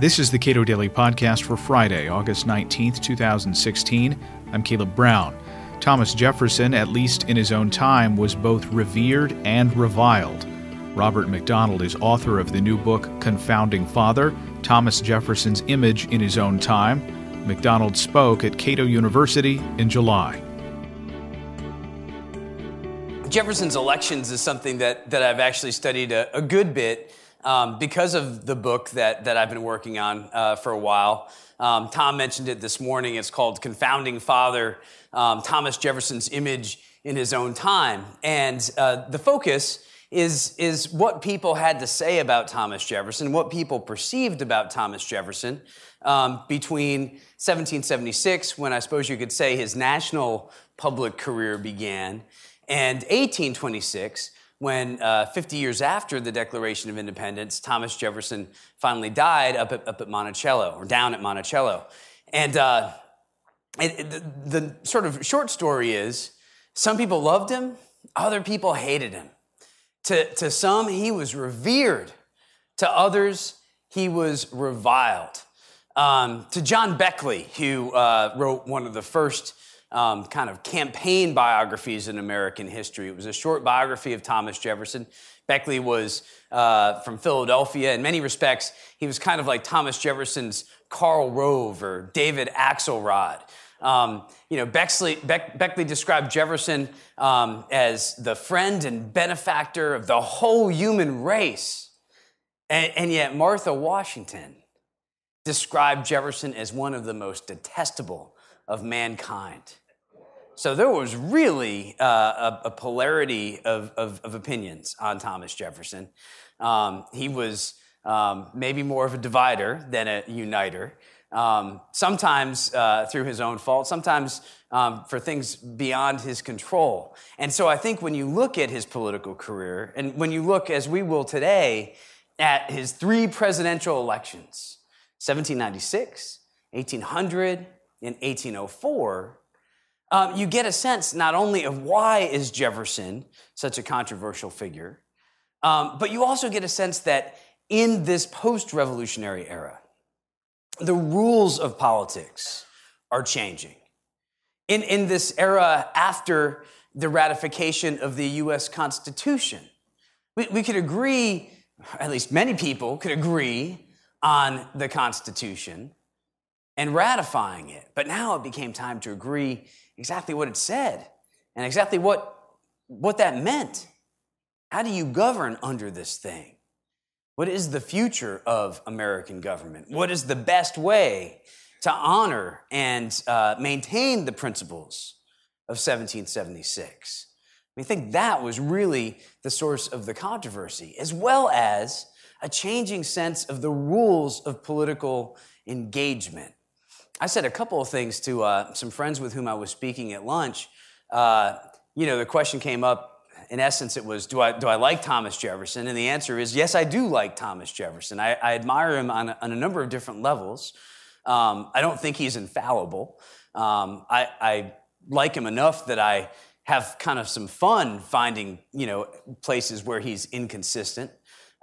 This is the Cato Daily Podcast for Friday, August 19th, 2016. I'm Caleb Brown. Thomas Jefferson, at least in his own time, was both revered and reviled. Robert McDonald is author of the new book Confounding Father Thomas Jefferson's Image in His Own Time. McDonald spoke at Cato University in July. Jefferson's elections is something that, that I've actually studied a, a good bit um, because of the book that, that I've been working on uh, for a while. Um, Tom mentioned it this morning. It's called Confounding Father um, Thomas Jefferson's Image in His Own Time. And uh, the focus is, is what people had to say about Thomas Jefferson, what people perceived about Thomas Jefferson um, between 1776, when I suppose you could say his national public career began, and 1826, when uh, 50 years after the Declaration of Independence, Thomas Jefferson finally died up at, up at Monticello, or down at Monticello. And uh, it, it, the, the sort of short story is some people loved him, other people hated him. To, to some, he was revered. To others, he was reviled. Um, to John Beckley, who uh, wrote one of the first um, kind of campaign biographies in American history. It was a short biography of Thomas Jefferson. Beckley was uh, from Philadelphia. In many respects, he was kind of like Thomas Jefferson's Karl Rove or David Axelrod. Um, you know, Bexley, Beck, Beckley described Jefferson um, as the friend and benefactor of the whole human race. And, and yet, Martha Washington described Jefferson as one of the most detestable of mankind. So there was really uh, a, a, polarity of, of, of, opinions on Thomas Jefferson. Um, he was um, maybe more of a divider than a uniter. Um, sometimes uh, through his own fault, sometimes um, for things beyond his control. And so I think when you look at his political career, and when you look, as we will today, at his three presidential elections 1796, 1800, and 1804, um, you get a sense not only of why is Jefferson such a controversial figure, um, but you also get a sense that in this post-revolutionary era, the rules of politics are changing. In, in this era after the ratification of the US Constitution, we, we could agree, at least many people could agree on the Constitution, and ratifying it. But now it became time to agree exactly what it said and exactly what, what that meant. How do you govern under this thing? What is the future of American government? What is the best way to honor and uh, maintain the principles of 1776? I think that was really the source of the controversy, as well as a changing sense of the rules of political engagement. I said a couple of things to uh, some friends with whom I was speaking at lunch. Uh, you know, the question came up. In essence, it was, do I, do I like Thomas Jefferson? And the answer is, yes, I do like Thomas Jefferson. I, I admire him on a, on a, number of different levels. Um, I don't think he's infallible. Um, I, I like him enough that I have kind of some fun finding, you know, places where he's inconsistent.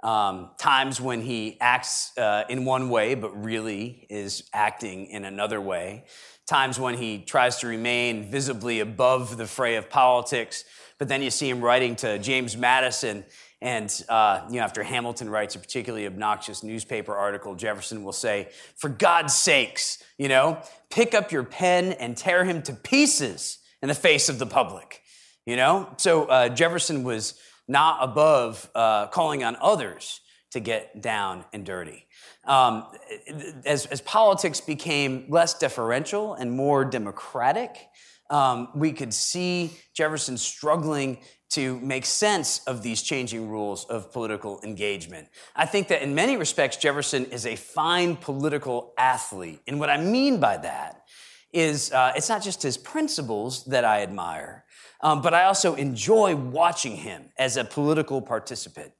Um, times when he acts uh, in one way, but really is acting in another way. Times when he tries to remain visibly above the fray of politics, but then you see him writing to James Madison. And uh, you know, after Hamilton writes a particularly obnoxious newspaper article, Jefferson will say, "For God's sakes, you know, pick up your pen and tear him to pieces in the face of the public." You know, so uh, Jefferson was not above uh, calling on others to get down and dirty. Um, as, as, politics became less deferential and more democratic, um, we could see Jefferson struggling to make sense of these changing rules of political engagement. I think that in many respects, Jefferson is a fine political athlete. And what I mean by that is uh, it's not just his principles that I admire, um, but I also enjoy watching him as a political participant.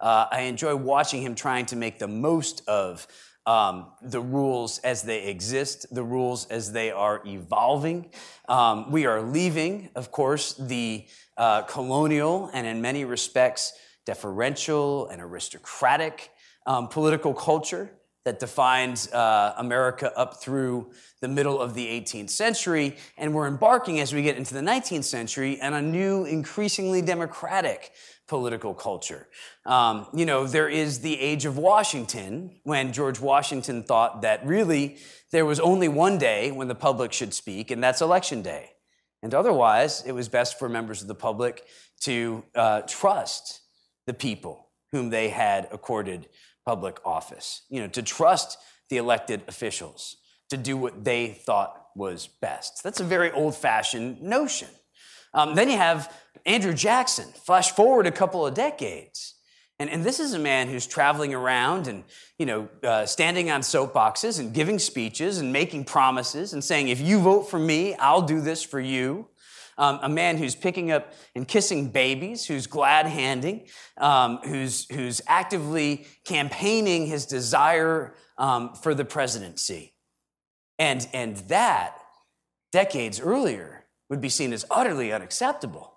Uh, I enjoy watching him trying to make the most of um, the rules as they exist, the rules as they are evolving. Um, we are leaving, of course, the uh, colonial and in many respects deferential and aristocratic um, political culture that defined uh, America up through the middle of the 18th century. And we're embarking as we get into the 19th century on a new, increasingly democratic political culture. Um, you know, there is the age of Washington when George Washington thought that really there was only one day when the public should speak, and that's election day. And otherwise, it was best for members of the public to uh, trust the people whom they had accorded public office, you know, to trust the elected officials to do what they thought was best. That's a very old fashioned notion. Um, then you have Andrew Jackson, flash forward a couple of decades. And, and this is a man who's traveling around and, you know, uh, standing on soapboxes and giving speeches and making promises and saying, if you vote for me, I'll do this for you um, a man who's picking up and kissing babies, who's glad handing, um, who's, who's actively campaigning his desire um, for the presidency. And, and that, decades earlier, would be seen as utterly unacceptable.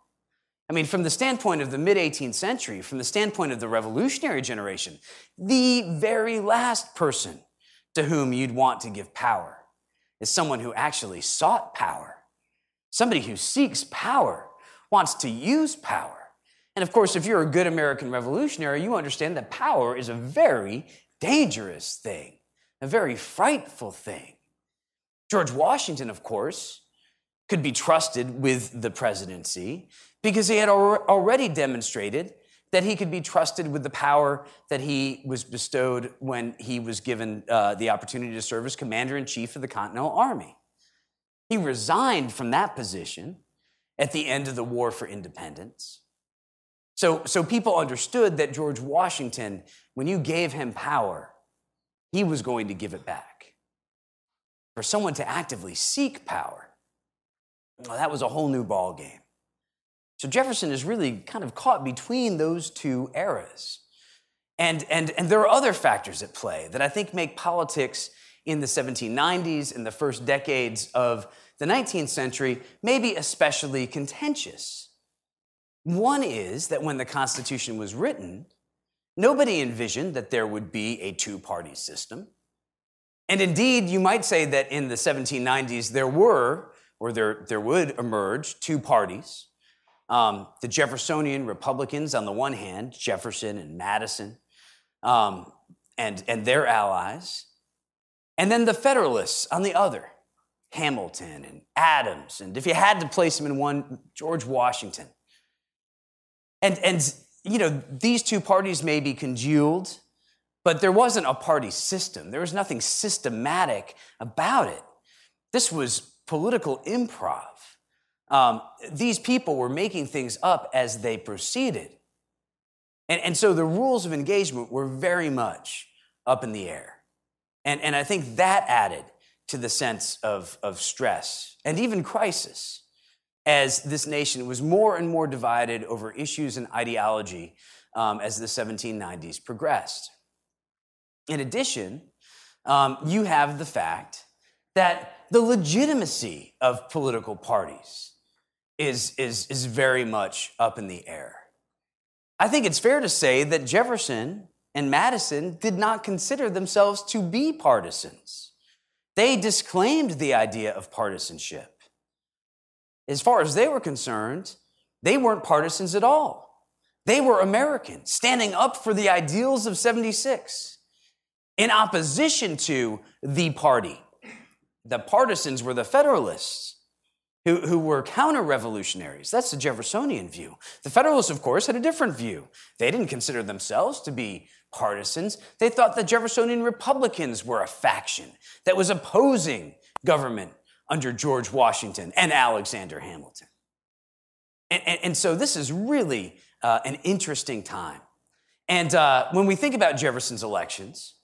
I mean, from the standpoint of the mid 18th century, from the standpoint of the revolutionary generation, the very last person to whom you'd want to give power is someone who actually sought power Somebody who seeks power, wants to use power. And of course, if you're a good American revolutionary, you understand that power is a very dangerous thing, a very frightful thing. George Washington, of course, could be trusted with the presidency because he had already demonstrated that he could be trusted with the power that he was bestowed when he was given uh, the opportunity to serve as commander in chief of the Continental Army. He resigned from that position at the end of the War for Independence. So, so people understood that George Washington, when you gave him power, he was going to give it back. For someone to actively seek power, well, that was a whole new ball game. So Jefferson is really kind of caught between those two eras. And, and, and there are other factors at play that I think make politics in the 1790s and the first decades of the 19th century may be especially contentious. One is that when the Constitution was written, nobody envisioned that there would be a two party system. And indeed, you might say that in the 1790s there were, or there, there would emerge, two parties. Um, the Jeffersonian Republicans on the one hand, Jefferson and Madison, um, and, and their allies, and then the Federalists on the other, Hamilton and Adams. And if you had to place them in one, George Washington. And, and you know, these two parties may be congealed, but there wasn't a party system. There was nothing systematic about it. This was political improv. Um, these people were making things up as they proceeded. And, and so the rules of engagement were very much up in the air. And, and I think that added to the sense of, of stress and even crisis as this nation was more and more divided over issues and ideology um, as the 1790s progressed. In addition, um, you have the fact that the legitimacy of political parties is, is, is very much up in the air. I think it's fair to say that Jefferson and Madison did not consider themselves to be partisans. They disclaimed the idea of partisanship. As far as they were concerned, they weren't partisans at all. They were Americans, standing up for the ideals of 76 in opposition to the party. The partisans were the Federalists who, who were counter revolutionaries. That's the Jeffersonian view. The Federalists, of course, had a different view. They didn't consider themselves to be partisans. They thought the Jeffersonian Republicans were a faction that was opposing government under George Washington and Alexander Hamilton. And, and, and so this is really uh, an interesting time. And uh, when we think about Jefferson's elections,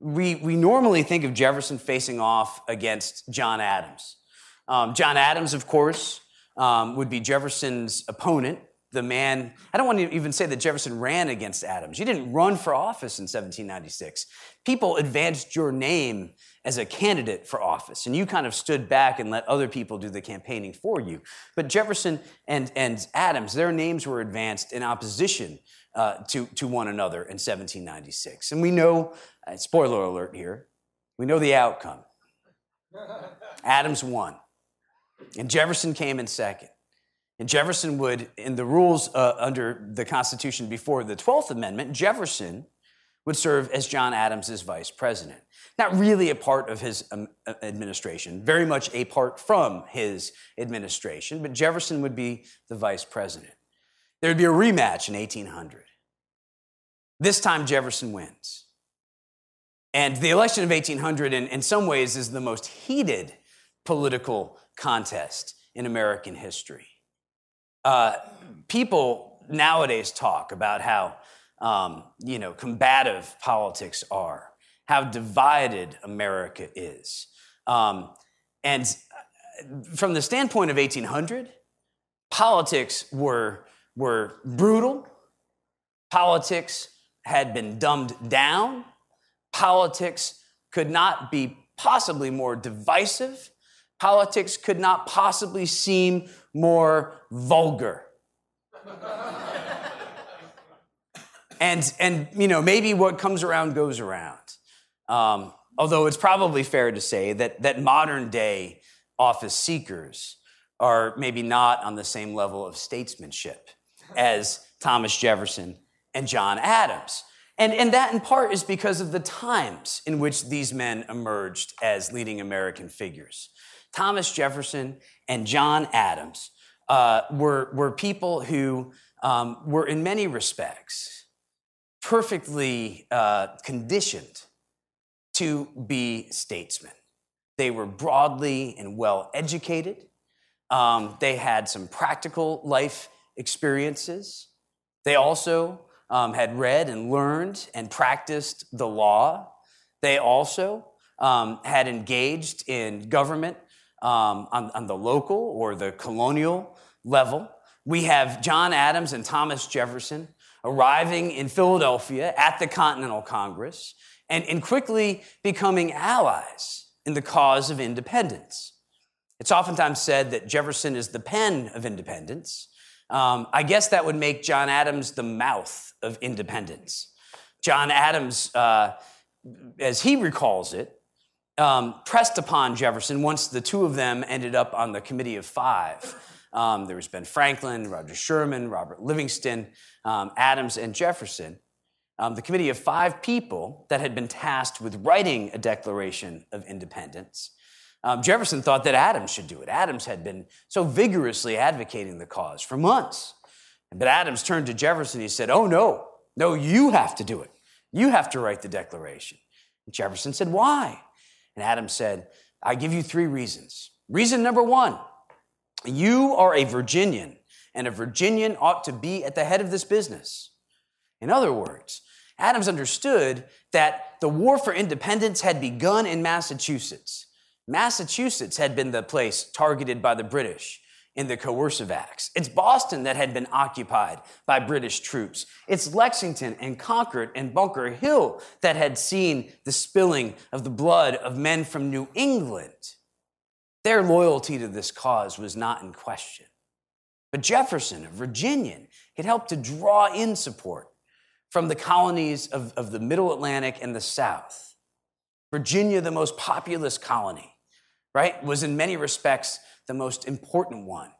we, we normally think of Jefferson facing off against John Adams. Um, John Adams, of course, um, would be Jefferson's opponent the man, I don't want to even say that Jefferson ran against Adams. You didn't run for office in 1796. People advanced your name as a candidate for office, and you kind of stood back and let other people do the campaigning for you. But Jefferson and, and Adams, their names were advanced in opposition uh, to, to one another in 1796. And we know, uh, spoiler alert here, we know the outcome. Adams won, and Jefferson came in second. And Jefferson would, in the rules uh, under the Constitution before the 12th Amendment, Jefferson would serve as John Adams' vice president. Not really a part of his um, administration, very much a part from his administration, but Jefferson would be the vice president. There would be a rematch in 1800. This time, Jefferson wins. And the election of 1800, in, in some ways, is the most heated political contest in American history. Uh, people nowadays talk about how um, you know combative politics are, how divided America is, um, and uh, from the standpoint of 1800, politics were were brutal. Politics had been dumbed down. Politics could not be possibly more divisive. Politics could not possibly seem more vulgar. and, and, you know, maybe what comes around goes around. Um, although it's probably fair to say that, that modern day office seekers are maybe not on the same level of statesmanship as Thomas Jefferson and John Adams. And, and that in part is because of the times in which these men emerged as leading American figures. Thomas Jefferson and John Adams uh, were, were people who um, were, in many respects, perfectly uh, conditioned to be statesmen. They were broadly and well educated. Um, they had some practical life experiences. They also um, had read and learned and practiced the law. They also um, had engaged in government um, on, on the local or the colonial level. We have John Adams and Thomas Jefferson arriving in Philadelphia at the Continental Congress and, and quickly becoming allies in the cause of independence. It's oftentimes said that Jefferson is the pen of independence. Um, I guess that would make John Adams the mouth of independence. John Adams, uh, as he recalls it, um, pressed upon Jefferson once the two of them ended up on the Committee of Five. Um, there was Ben Franklin, Roger Sherman, Robert Livingston, um, Adams, and Jefferson. Um, the committee of five people that had been tasked with writing a Declaration of Independence. Um, Jefferson thought that Adams should do it. Adams had been so vigorously advocating the cause for months. But Adams turned to Jefferson. He said, Oh, no, no, you have to do it. You have to write the Declaration. And Jefferson said, Why? And Adams said, I give you three reasons. Reason number one, you are a Virginian, and a Virginian ought to be at the head of this business. In other words, Adams understood that the war for independence had begun in Massachusetts. Massachusetts had been the place targeted by the British in the coercive acts. It's Boston that had been occupied by British troops. It's Lexington and Concord and Bunker Hill that had seen the spilling of the blood of men from New England. Their loyalty to this cause was not in question. But Jefferson, a Virginian, had helped to draw in support from the colonies of, of the Middle Atlantic and the South. Virginia, the most populous colony, right, was in many respects the most important one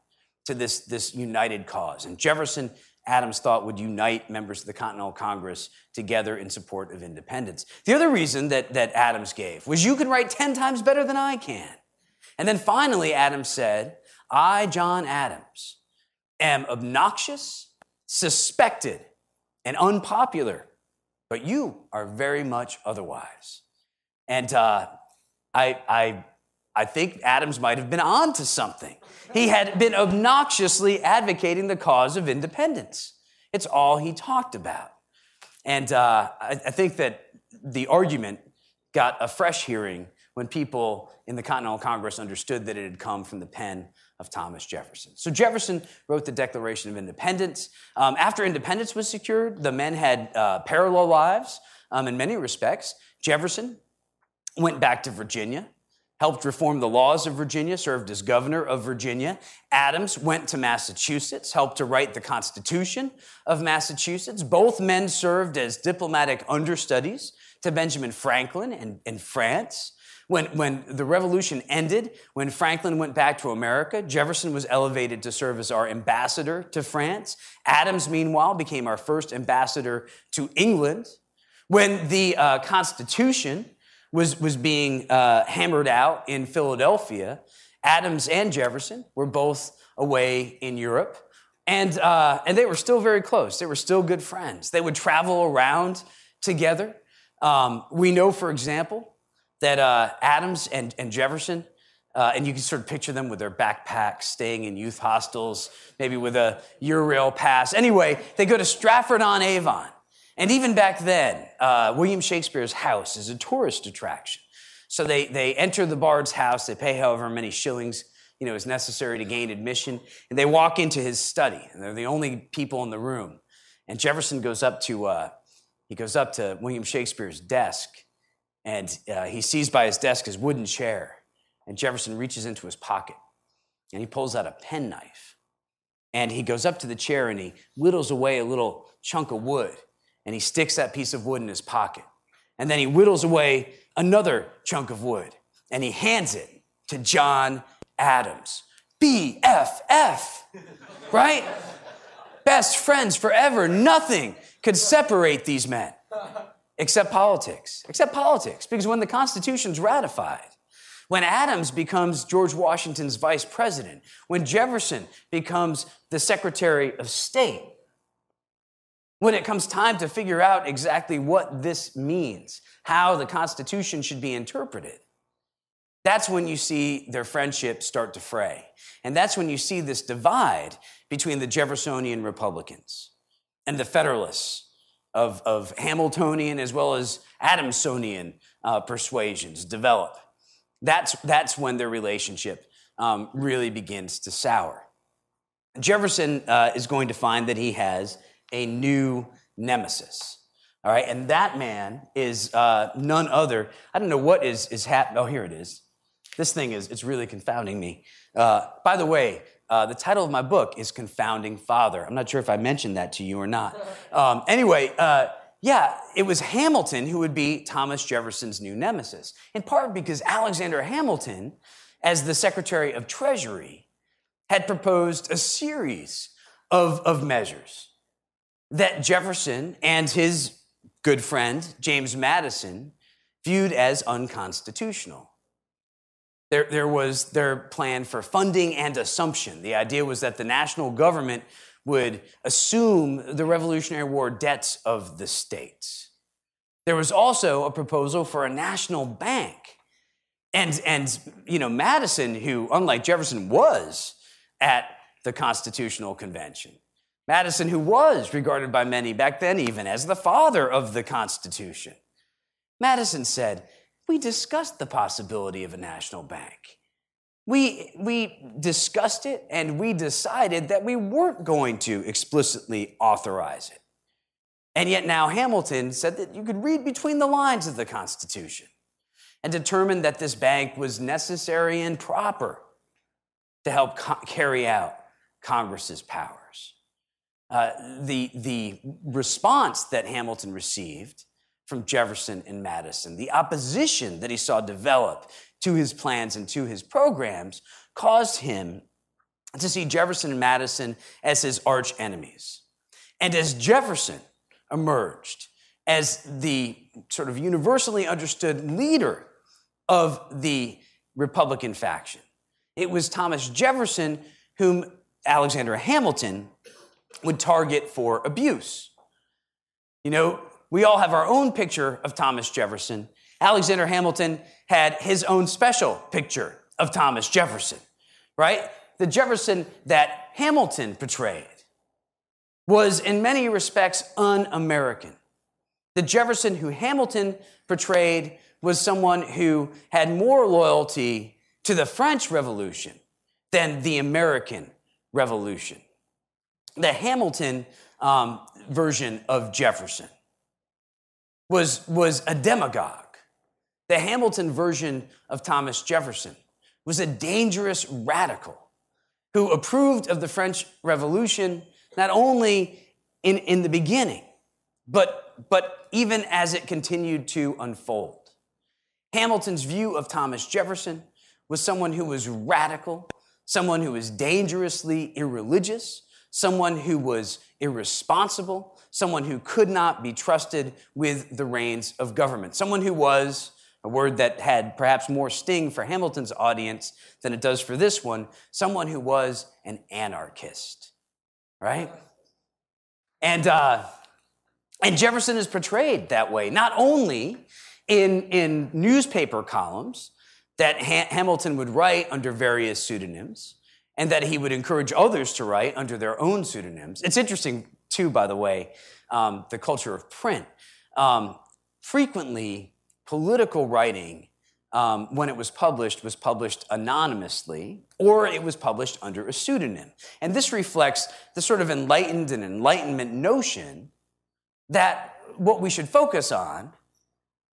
to this, this united cause. And Jefferson Adams thought would unite members of the Continental Congress together in support of independence. The other reason that, that Adams gave was you can write 10 times better than I can. And then finally, Adams said, I, John Adams, am obnoxious, suspected, and unpopular, but you are very much otherwise. And uh, I, I I think Adams might have been on to something. He had been obnoxiously advocating the cause of independence. It's all he talked about. And uh, I, I think that the argument got a fresh hearing when people in the Continental Congress understood that it had come from the pen of Thomas Jefferson. So Jefferson wrote the Declaration of Independence. Um, after independence was secured, the men had uh, parallel lives um, in many respects. Jefferson went back to Virginia, helped reform the laws of Virginia, served as governor of Virginia. Adams went to Massachusetts, helped to write the Constitution of Massachusetts. Both men served as diplomatic understudies to Benjamin Franklin in, in France. When, when the revolution ended, when Franklin went back to America, Jefferson was elevated to serve as our ambassador to France. Adams, meanwhile, became our first ambassador to England. When the uh, Constitution was, was being uh, hammered out in Philadelphia, Adams and Jefferson were both away in Europe. And, uh, and they were still very close. They were still good friends. They would travel around together. Um, we know, for example, that uh, Adams and, and Jefferson, uh, and you can sort of picture them with their backpacks, staying in youth hostels, maybe with a Eurail pass. Anyway, they go to Stratford on Avon. And even back then, uh, William Shakespeare's house is a tourist attraction. So they, they enter the bard's house, they pay however many shillings you know, is necessary to gain admission, and they walk into his study, and they're the only people in the room. And Jefferson goes up to, uh, he goes up to William Shakespeare's desk, and uh, he sees by his desk his wooden chair. And Jefferson reaches into his pocket and he pulls out a penknife. And he goes up to the chair and he whittles away a little chunk of wood and he sticks that piece of wood in his pocket. And then he whittles away another chunk of wood and he hands it to John Adams. BFF, right? Best friends forever. Nothing could separate these men except politics, except politics, because when the Constitution's ratified, when Adams becomes George Washington's vice president, when Jefferson becomes the Secretary of State, when it comes time to figure out exactly what this means, how the Constitution should be interpreted, that's when you see their friendship start to fray. And that's when you see this divide between the Jeffersonian Republicans and the Federalists of, of Hamiltonian as well as Adamsonian uh, persuasions develop. That's, that's when their relationship um, really begins to sour. Jefferson uh, is going to find that he has a new nemesis. All right, and that man is uh, none other. I don't know what is is happening. Oh, here it is. This thing is it's really confounding me. Uh, by the way, uh, the title of my book is Confounding Father. I'm not sure if I mentioned that to you or not. Um, anyway, uh, yeah, it was Hamilton who would be Thomas Jefferson's new nemesis, in part because Alexander Hamilton, as the Secretary of Treasury, had proposed a series of, of measures that Jefferson and his good friend, James Madison, viewed as unconstitutional. There, there was their plan for funding and assumption. The idea was that the national government would assume the Revolutionary War debts of the states. There was also a proposal for a national bank. And, and you know, Madison, who, unlike Jefferson, was at the Constitutional Convention, Madison, who was regarded by many back then even as the father of the Constitution, Madison said, we discussed the possibility of a national bank. We, we discussed it and we decided that we weren't going to explicitly authorize it. And yet now Hamilton said that you could read between the lines of the Constitution and determine that this bank was necessary and proper to help co- carry out Congress's powers. Uh, the, the response that Hamilton received from Jefferson and Madison. The opposition that he saw develop to his plans and to his programs caused him to see Jefferson and Madison as his arch enemies. And as Jefferson emerged as the sort of universally understood leader of the Republican faction, it was Thomas Jefferson whom Alexander Hamilton would target for abuse. You know, we all have our own picture of Thomas Jefferson. Alexander Hamilton had his own special picture of Thomas Jefferson, right? The Jefferson that Hamilton portrayed was in many respects un American. The Jefferson who Hamilton portrayed was someone who had more loyalty to the French Revolution than the American Revolution. The Hamilton um, version of Jefferson was, was a demagogue. The Hamilton version of Thomas Jefferson was a dangerous radical who approved of the French Revolution not only in, in the beginning, but, but even as it continued to unfold. Hamilton's view of Thomas Jefferson was someone who was radical, someone who was dangerously irreligious, someone who was irresponsible, someone who could not be trusted with the reins of government, someone who was, a word that had perhaps more sting for Hamilton's audience than it does for this one, someone who was an anarchist, right? And, uh, and Jefferson is portrayed that way, not only in, in newspaper columns that ha- Hamilton would write under various pseudonyms, and that he would encourage others to write under their own pseudonyms. It's interesting, too, by the way, um, the culture of print. Um, frequently, political writing, um, when it was published, was published anonymously or it was published under a pseudonym. And this reflects the sort of enlightened and enlightenment notion that what we should focus on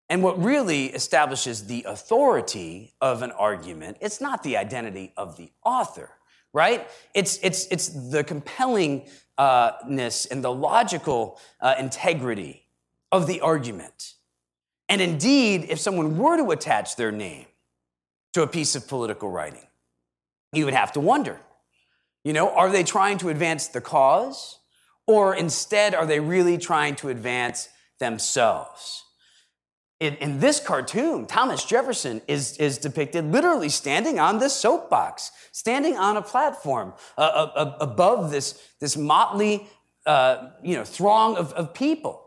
and what really establishes the authority of an argument, it's not the identity of the author, right? It's, it's, it's the compellingness and the logical uh, integrity of the argument. And indeed, if someone were to attach their name to a piece of political writing, you would have to wonder, you know, are they trying to advance the cause? Or instead, are they really trying to advance themselves? In, in, this cartoon, Thomas Jefferson is, is depicted literally standing on this soapbox, standing on a platform uh, uh, uh, above this, this motley uh, you know, throng of, of people.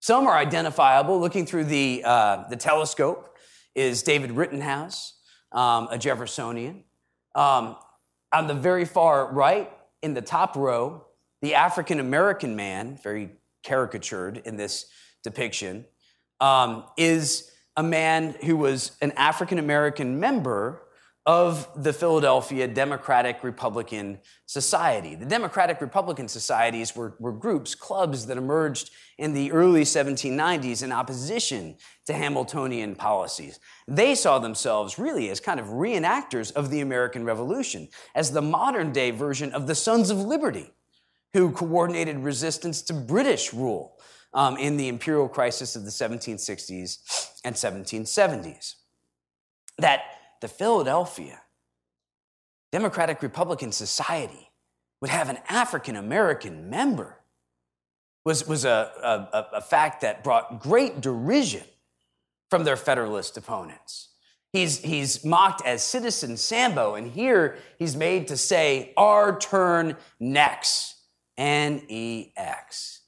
Some are identifiable. Looking through the, uh, the telescope is David Rittenhouse, um, a Jeffersonian. Um, on the very far right, in the top row, the African American man, very caricatured in this depiction, um, is a man who was an African American member of the Philadelphia Democratic Republican Society. The Democratic Republican Societies were, were, groups, clubs that emerged in the early 1790s in opposition to Hamiltonian policies. They saw themselves really as kind of reenactors of the American Revolution, as the modern day version of the Sons of Liberty, who coordinated resistance to British rule um, in the imperial crisis of the 1760s and 1770s. That the Philadelphia Democratic Republican Society would have an African American member was, was a, a, a fact that brought great derision from their Federalist opponents. He's, he's mocked as Citizen Sambo, and here he's made to say, Our turn next. N E X.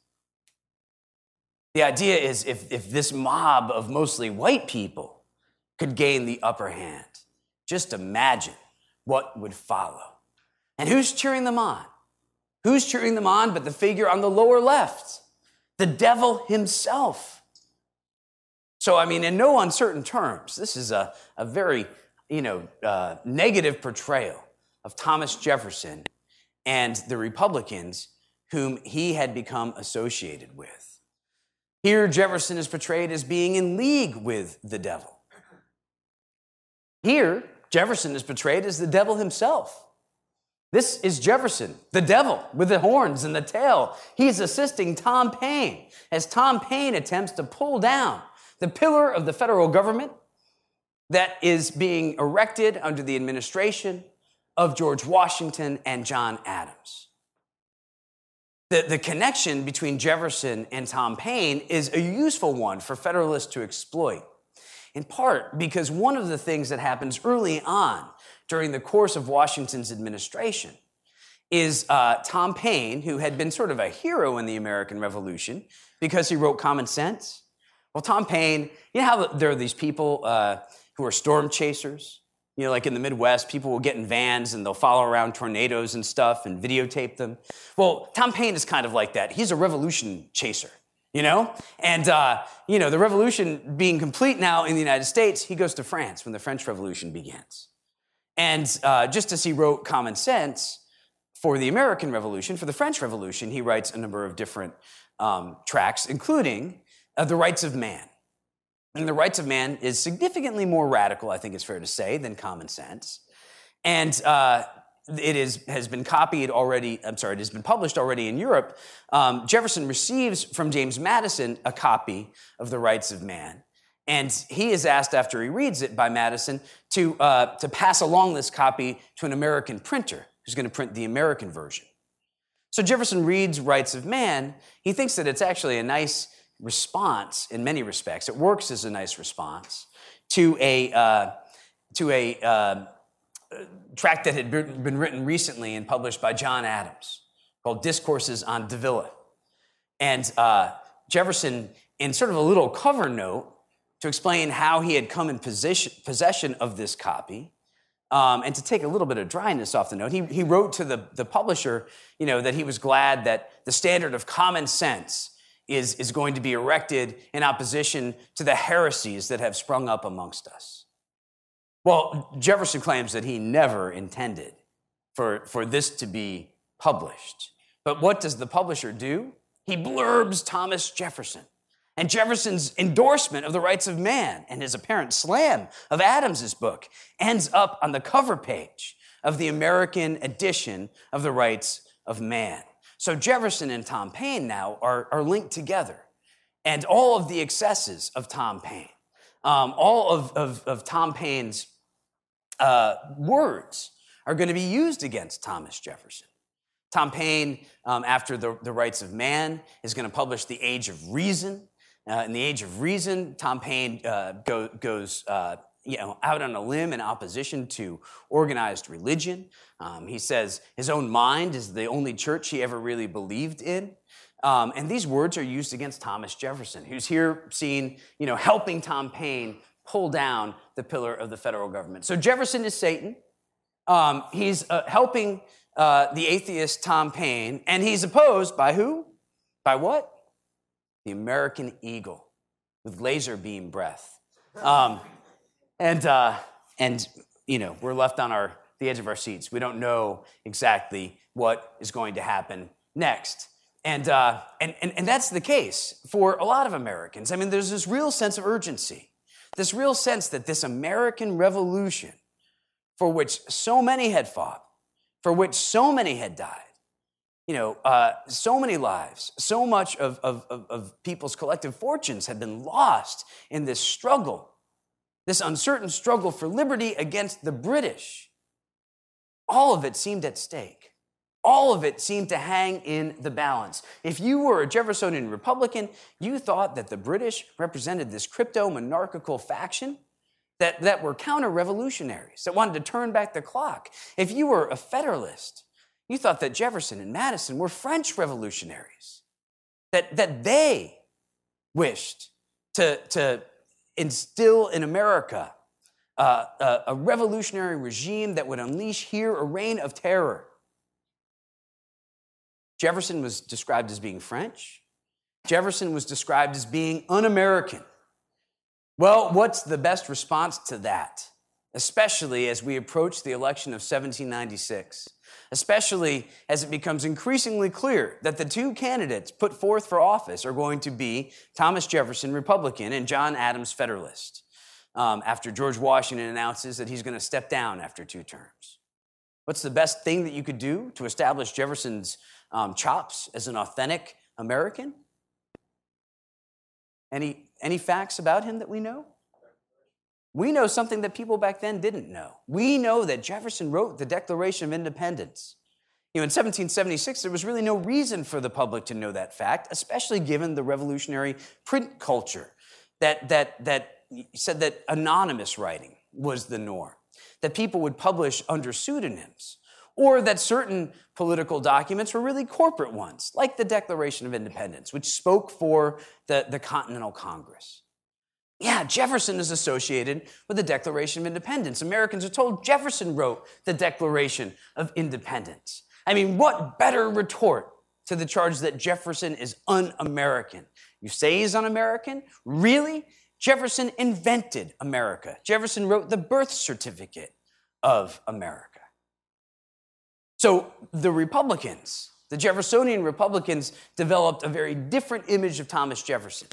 The idea is if, if this mob of mostly white people could gain the upper hand, just imagine what would follow. And who's cheering them on? Who's cheering them on but the figure on the lower left? The devil himself. So, I mean, in no uncertain terms, this is a, a very, you know, uh, negative portrayal of Thomas Jefferson and the Republicans whom he had become associated with. Here, Jefferson is portrayed as being in league with the devil. Here, Jefferson is portrayed as the devil himself. This is Jefferson, the devil with the horns and the tail. He's assisting Tom Paine as Tom Paine attempts to pull down the pillar of the federal government that is being erected under the administration of George Washington and John Adams the, the connection between Jefferson and Tom Paine is a useful one for Federalists to exploit, in part because one of the things that happens early on during the course of Washington's administration is uh, Tom Paine, who had been sort of a hero in the American Revolution because he wrote Common Sense. Well, Tom Paine, you know how there are these people uh, who are storm chasers? You know, like in the Midwest, people will get in vans and they'll follow around tornadoes and stuff and videotape them. Well, Tom Paine is kind of like that. He's a revolution chaser, you know? And, uh, you know, the revolution being complete now in the United States, he goes to France when the French Revolution begins. And uh, just as he wrote Common Sense for the American Revolution, for the French Revolution, he writes a number of different um, tracts, including uh, The Rights of Man. And The Rights of Man is significantly more radical, I think it's fair to say, than Common Sense. And uh, it is, has been copied already, I'm sorry, it has been published already in Europe. Um, Jefferson receives from James Madison a copy of The Rights of Man. And he is asked after he reads it by Madison to, uh, to pass along this copy to an American printer who's going to print the American version. So Jefferson reads Rights of Man. He thinks that it's actually a nice response in many respects. It works as a nice response to a, uh, to a uh, tract that had been written recently and published by John Adams called Discourses on Davila. And uh, Jefferson, in sort of a little cover note, to explain how he had come in position, possession of this copy. Um, and to take a little bit of dryness off the note, he, he wrote to the, the publisher, you know, that he was glad that the standard of common sense is, is going to be erected in opposition to the heresies that have sprung up amongst us. Well, Jefferson claims that he never intended for, for this to be published. But what does the publisher do? He blurbs Thomas Jefferson and Jefferson's endorsement of the rights of man and his apparent slam of Adams's book ends up on the cover page of the American edition of the rights of man. So Jefferson and Tom Paine now are, are linked together. And all of the excesses of Tom Paine, um, all of, of, of, Tom Paine's uh, words are going to be used against Thomas Jefferson. Tom Paine, um, after the, the Rights of Man, is going to publish The Age of Reason, uh, in the age of reason, Tom Paine uh, go, goes uh, you know, out on a limb in opposition to organized religion. Um, he says his own mind is the only church he ever really believed in. Um, and these words are used against Thomas Jefferson, who's here seen, you know, helping Tom Paine pull down the pillar of the federal government. So Jefferson is Satan. Um, he's uh, helping uh, the atheist Tom Paine, and he's opposed by who? By what? the American eagle with laser beam breath. Um, and, uh, and, you know, we're left on our, the edge of our seats. We don't know exactly what is going to happen next. And, uh, and, and, and that's the case for a lot of Americans. I mean, there's this real sense of urgency, this real sense that this American revolution, for which so many had fought, for which so many had died, you know, uh, so many lives, so much of, of, of, of people's collective fortunes had been lost in this struggle, this uncertain struggle for liberty against the British. All of it seemed at stake. All of it seemed to hang in the balance. If you were a Jeffersonian Republican, you thought that the British represented this crypto monarchical faction that, that were counter revolutionaries, that wanted to turn back the clock. If you were a Federalist, you thought that Jefferson and Madison were French revolutionaries, that, that they wished to, to instill in America a, a revolutionary regime that would unleash here a reign of terror. Jefferson was described as being French. Jefferson was described as being un American. Well, what's the best response to that, especially as we approach the election of 1796? especially as it becomes increasingly clear that the two candidates put forth for office are going to be Thomas Jefferson, Republican, and John Adams, Federalist, um, after George Washington announces that he's going to step down after two terms. What's the best thing that you could do to establish Jefferson's um, chops as an authentic American? Any, any facts about him that we know? We know something that people back then didn't know. We know that Jefferson wrote the Declaration of Independence. You know, in 1776, there was really no reason for the public to know that fact, especially given the revolutionary print culture that, that, that said that anonymous writing was the norm, that people would publish under pseudonyms, or that certain political documents were really corporate ones, like the Declaration of Independence, which spoke for the, the Continental Congress. Yeah, Jefferson is associated with the Declaration of Independence. Americans are told Jefferson wrote the Declaration of Independence. I mean, what better retort to the charge that Jefferson is un American? You say he's un American? Really? Jefferson invented America. Jefferson wrote the birth certificate of America. So the Republicans, the Jeffersonian Republicans, developed a very different image of Thomas Jefferson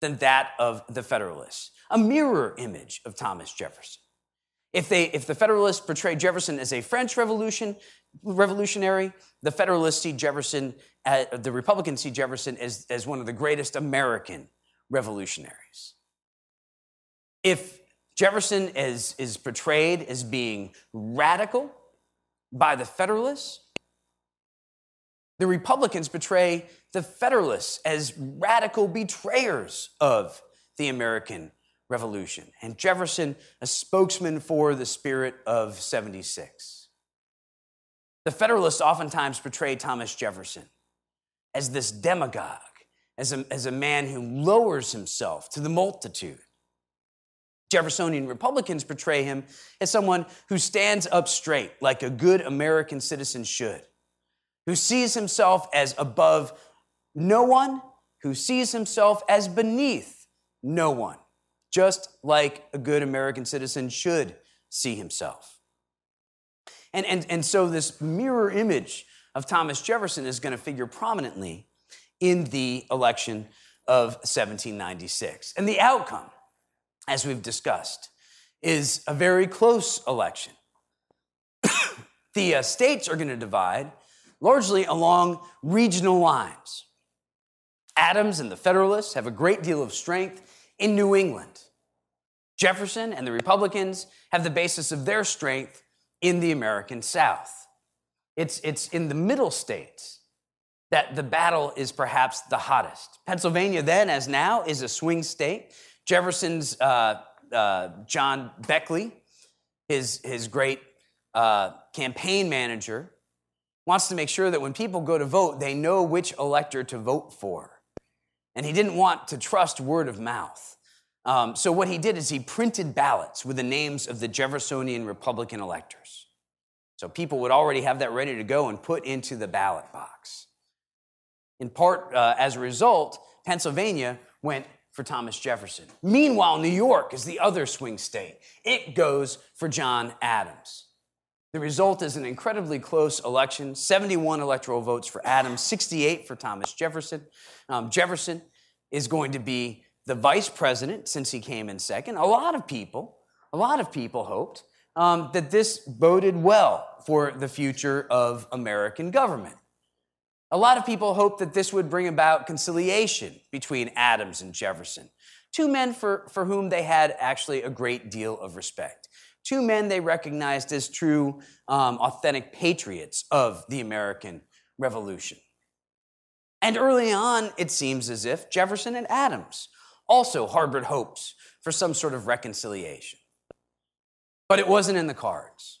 than that of the Federalists, a mirror image of Thomas Jefferson. If, they, if the Federalists portray Jefferson as a French Revolution, revolutionary, the Federalists see Jefferson, uh, the Republicans see Jefferson as, as one of the greatest American revolutionaries. If Jefferson is, is portrayed as being radical by the Federalists, the Republicans portray the Federalists as radical betrayers of the American Revolution, and Jefferson a spokesman for the spirit of 76. The Federalists oftentimes portray Thomas Jefferson as this demagogue, as a, as a man who lowers himself to the multitude. Jeffersonian Republicans portray him as someone who stands up straight like a good American citizen should, who sees himself as above no one, who sees himself as beneath no one just like a good American citizen should see himself. And, and, and so, this mirror image of Thomas Jefferson is going to figure prominently in the election of 1796. And the outcome, as we've discussed, is a very close election. the uh, states are going to divide largely along regional lines. Adams and the Federalists have a great deal of strength in New England. Jefferson and the Republicans have the basis of their strength in the American South. It's, it's in the middle states that the battle is perhaps the hottest. Pennsylvania, then, as now, is a swing state. Jefferson's uh, uh, John Beckley, his, his great uh, campaign manager, wants to make sure that when people go to vote, they know which elector to vote for. And he didn't want to trust word of mouth. Um, so, what he did is he printed ballots with the names of the Jeffersonian Republican electors. So, people would already have that ready to go and put into the ballot box. In part, uh, as a result, Pennsylvania went for Thomas Jefferson. Meanwhile, New York is the other swing state. It goes for John Adams. The result is an incredibly close election 71 electoral votes for Adams, 68 for Thomas Jefferson. Um, Jefferson is going to be the vice president since he came in second. A lot of people, a lot of people hoped um, that this boded well for the future of American government. A lot of people hoped that this would bring about conciliation between Adams and Jefferson, two men for, for whom they had actually a great deal of respect. Two men they recognized as true, um, authentic patriots of the American Revolution. And early on, it seems as if Jefferson and Adams also harbored hopes for some sort of reconciliation. But it wasn't in the cards.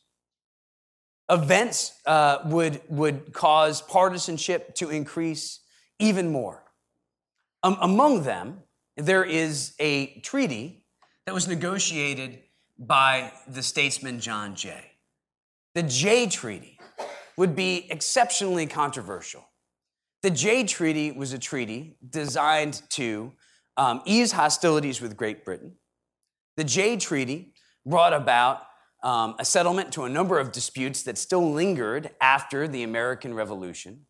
Events uh, would, would cause partisanship to increase even more. Um, among them, there is a treaty that was negotiated by the statesman John Jay. The Jay Treaty would be exceptionally controversial. The Jay Treaty was a treaty designed to um, ease hostilities with Great Britain. The Jay Treaty brought about um, a settlement to a number of disputes that still lingered after the American Revolution.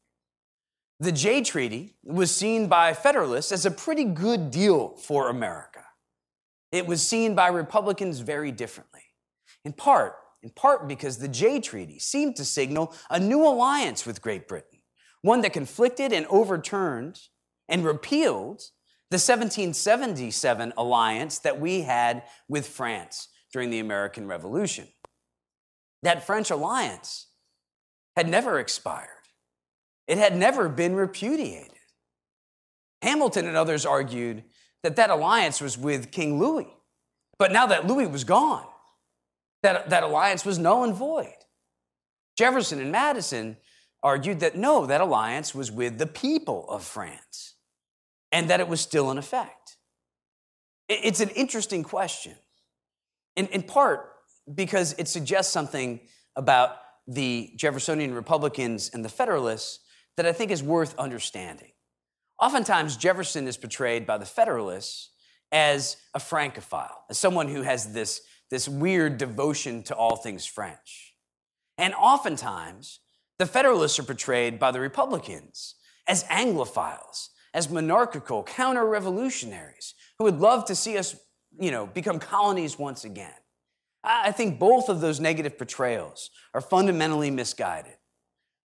The Jay Treaty was seen by Federalists as a pretty good deal for America. It was seen by Republicans very differently. In part, in part because the Jay Treaty seemed to signal a new alliance with Great Britain, one that conflicted and overturned and repealed the 1777 alliance that we had with France during the American Revolution. That French alliance had never expired, it had never been repudiated. Hamilton and others argued that that alliance was with King Louis. But now that Louis was gone, that, that alliance was null and void. Jefferson and Madison argued that no, that alliance was with the people of France and that it was still in effect. It's an interesting question, in, in part because it suggests something about the Jeffersonian Republicans and the Federalists that I think is worth understanding. Oftentimes, Jefferson is portrayed by the Federalists as a Francophile, as someone who has this, this weird devotion to all things French. And oftentimes, the Federalists are portrayed by the Republicans as Anglophiles, as monarchical counter revolutionaries who would love to see us, you know, become colonies once again. I think both of those negative portrayals are fundamentally misguided.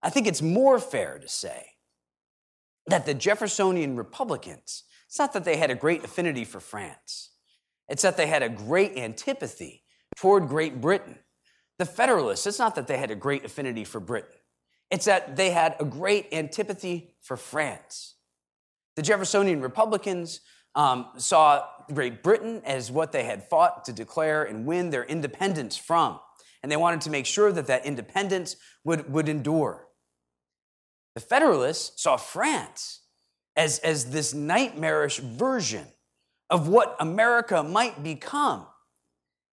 I think it's more fair to say that the Jeffersonian Republicans, it's not that they had a great affinity for France, it's that they had a great antipathy toward Great Britain. The Federalists, it's not that they had a great affinity for Britain, it's that they had a great antipathy for France. The Jeffersonian Republicans um, saw Great Britain as what they had fought to declare and win their independence from. And they wanted to make sure that that independence would, would endure. The Federalists saw France as, as this nightmarish version of what America might become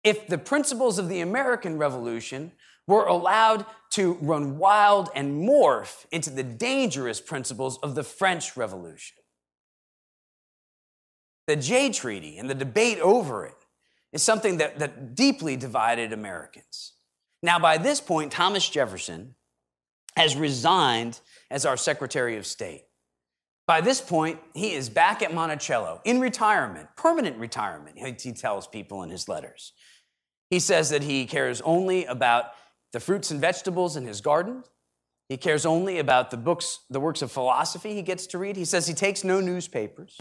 if the principles of the American Revolution were allowed to run wild and morph into the dangerous principles of the French Revolution. The Jay Treaty and the debate over it is something that, that deeply divided Americans. Now, by this point, Thomas Jefferson has resigned as our Secretary of State. By this point, he is back at Monticello in retirement, permanent retirement, he tells people in his letters. He says that he cares only about the fruits and vegetables in his garden. He cares only about the books, the works of philosophy he gets to read. He says he takes no newspapers.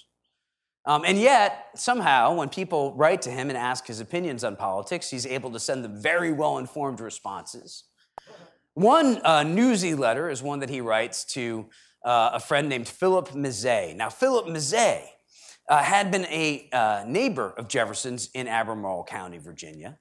Um, and yet, somehow, when people write to him and ask his opinions on politics, he's able to send them very well informed responses. One uh, newsy letter is one that he writes to uh, a friend named Philip Mazzei. Now, Philip Mazzei uh, had been a uh, neighbor of Jefferson's in Albemarle County, Virginia.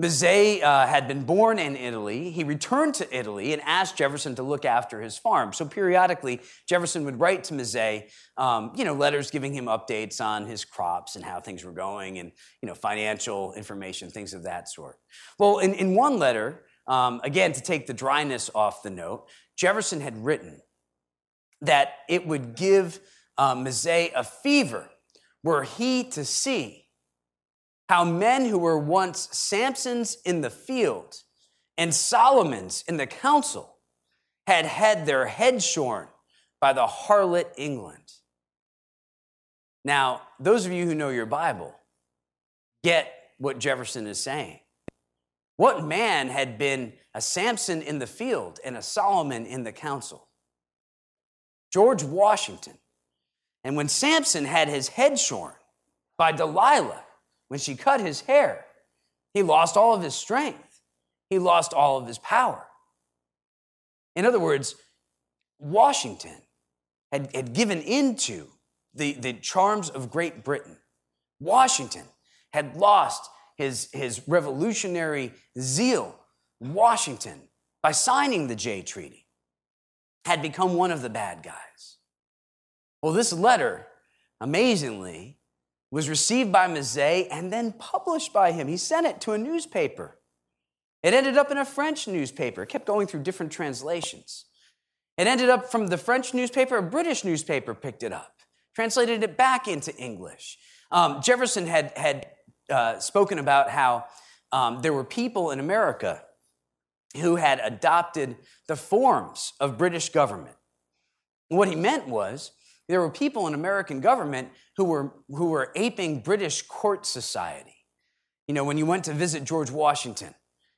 Mazzei uh, had been born in Italy. He returned to Italy and asked Jefferson to look after his farm. So periodically, Jefferson would write to Mazzei, um, you know, letters giving him updates on his crops and how things were going, and you know, financial information, things of that sort. Well, in, in one letter, um, again to take the dryness off the note, Jefferson had written that it would give uh, a fever were he to see how men who were once Samsons in the field and Solomons in the council had had their heads shorn by the harlot England. Now, those of you who know your Bible get what Jefferson is saying. What man had been a Samson in the field and a Solomon in the council? George Washington. And when Samson had his head shorn by Delilah, when she cut his hair, he lost all of his strength, he lost all of his power. In other words, Washington had, had given into the, the charms of Great Britain. Washington had lost his, his revolutionary zeal. Washington, by signing the Jay Treaty, had become one of the bad guys. Well, this letter, amazingly, was received by Mazzei and then published by him. He sent it to a newspaper. It ended up in a French newspaper. It kept going through different translations. It ended up from the French newspaper, a British newspaper picked it up, translated it back into English. Um, Jefferson had, had uh, spoken about how um, there were people in America who had adopted the forms of British government. What he meant was there were people in American government who were, who were aping British court society. You know, when you went to visit George Washington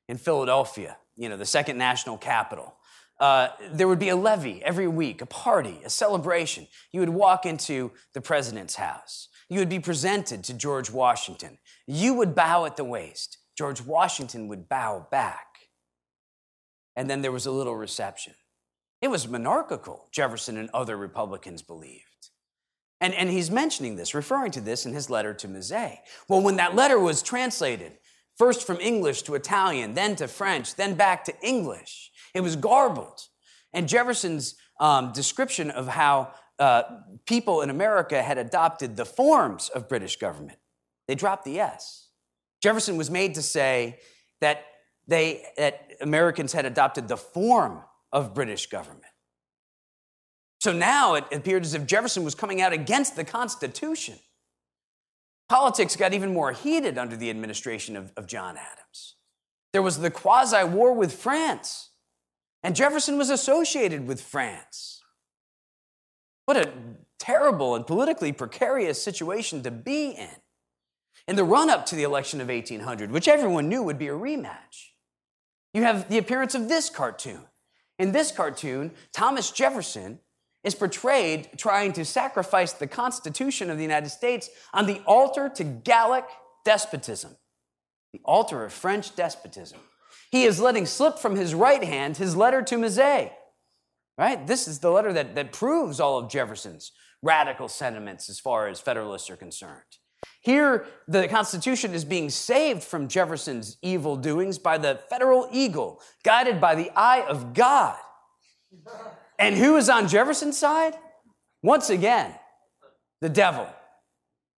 in Philadelphia, you know, the second national capital, uh, there would be a levee every week, a party, a celebration. You would walk into the president's house. You would be presented to George Washington. You would bow at the waist. George Washington would bow back. And then there was a little reception. It was monarchical, Jefferson and other Republicans believed. And, and he's mentioning this, referring to this in his letter to Mazzei. Well, when that letter was translated, first from English to Italian, then to French, then back to English, it was garbled. And Jefferson's um, description of how uh, people in America had adopted the forms of British government, they dropped the S. Jefferson was made to say that, they, that Americans had adopted the form of British government. So now it appeared as if Jefferson was coming out against the Constitution. Politics got even more heated under the administration of, of John Adams. There was the quasi war with France, and Jefferson was associated with France. What a terrible and politically precarious situation to be in. In the run up to the election of 1800, which everyone knew would be a rematch, you have the appearance of this cartoon. In this cartoon, Thomas Jefferson is portrayed trying to sacrifice the Constitution of the United States on the altar to Gallic despotism, the altar of French despotism. He is letting slip from his right hand his letter to Mazzei. Right? This is the letter that, that proves all of Jefferson's radical sentiments as far as Federalists are concerned. Here, the Constitution is being saved from Jefferson's evil doings by the federal eagle, guided by the eye of God. And who is on Jefferson's side? Once again, the devil,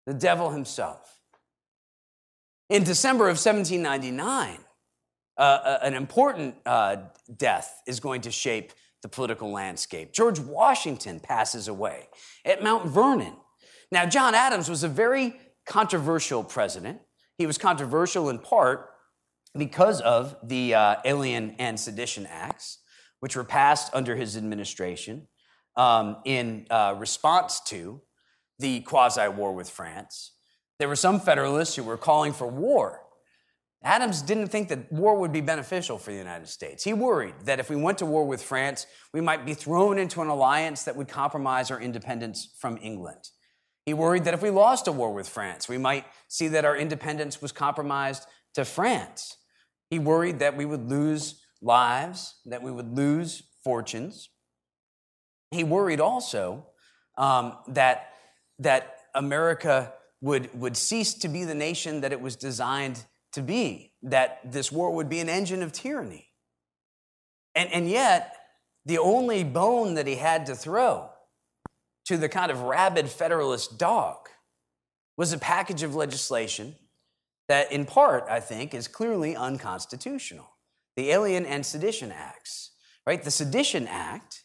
the devil himself. In December of 1799, uh, uh, an important uh, death is going to shape the political landscape. George Washington passes away at Mount Vernon. Now, John Adams was a very controversial president. He was controversial in part because of the uh, Alien and Sedition Acts, which were passed under his administration um, in uh, response to the quasi war with France. There were some Federalists who were calling for war. Adams didn't think that war would be beneficial for the United States. He worried that if we went to war with France, we might be thrown into an alliance that would compromise our independence from England. He worried that if we lost a war with France, we might see that our independence was compromised to France. He worried that we would lose lives, that we would lose fortunes. He worried also um, that, that America would, would cease to be the nation that it was designed to be, that this war would be an engine of tyranny. And, and yet, the only bone that he had to throw to the kind of rabid Federalist dog was a package of legislation that, in part, I think, is clearly unconstitutional the Alien and Sedition Acts, right? The Sedition Act,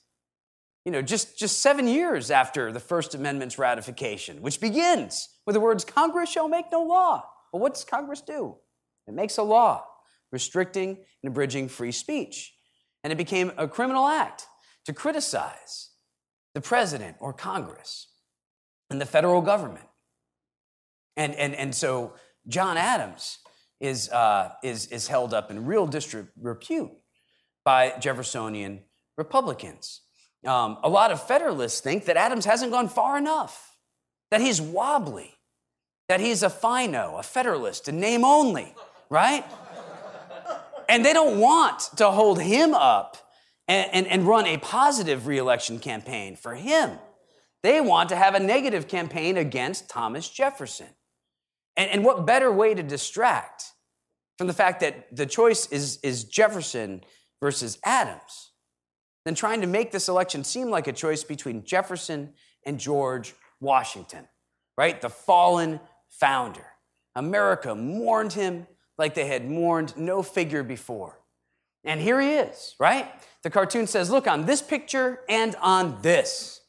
you know, just, just seven years after the First Amendment's ratification, which begins with the words, Congress shall make no law. Well, what does Congress do? It makes a law restricting and abridging free speech. And it became a criminal act to criticize the president or Congress and the federal government. And, and, and so John Adams is, uh, is, is held up in real disrepute by Jeffersonian Republicans. Um, a lot of Federalists think that Adams hasn't gone far enough, that he's wobbly, that he's a FINO, a Federalist, a name only, right? and they don't want to hold him up and, and, and run a positive reelection campaign for him. They want to have a negative campaign against Thomas Jefferson. And, and what better way to distract from the fact that the choice is, is Jefferson versus Adams than trying to make this election seem like a choice between Jefferson and George Washington, right? The fallen founder. America mourned him like they had mourned no figure before. And here he is, right? The cartoon says, look, on this picture and on this,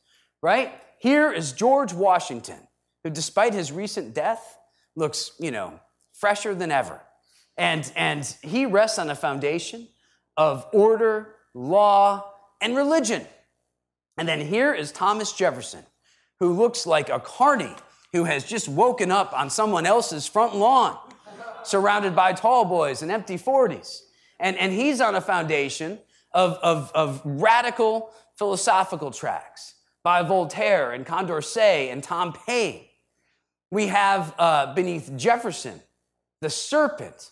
right? Here is George Washington, who, despite his recent death, looks, you know, fresher than ever. And, and he rests on a foundation of order, law, and religion. And then here is Thomas Jefferson, who looks like a carny who has just woken up on someone else's front lawn, surrounded by tall boys and empty 40s. And, and he's on a foundation of, of, of radical philosophical tracks by Voltaire and Condorcet and Tom Paine. We have uh, beneath Jefferson the serpent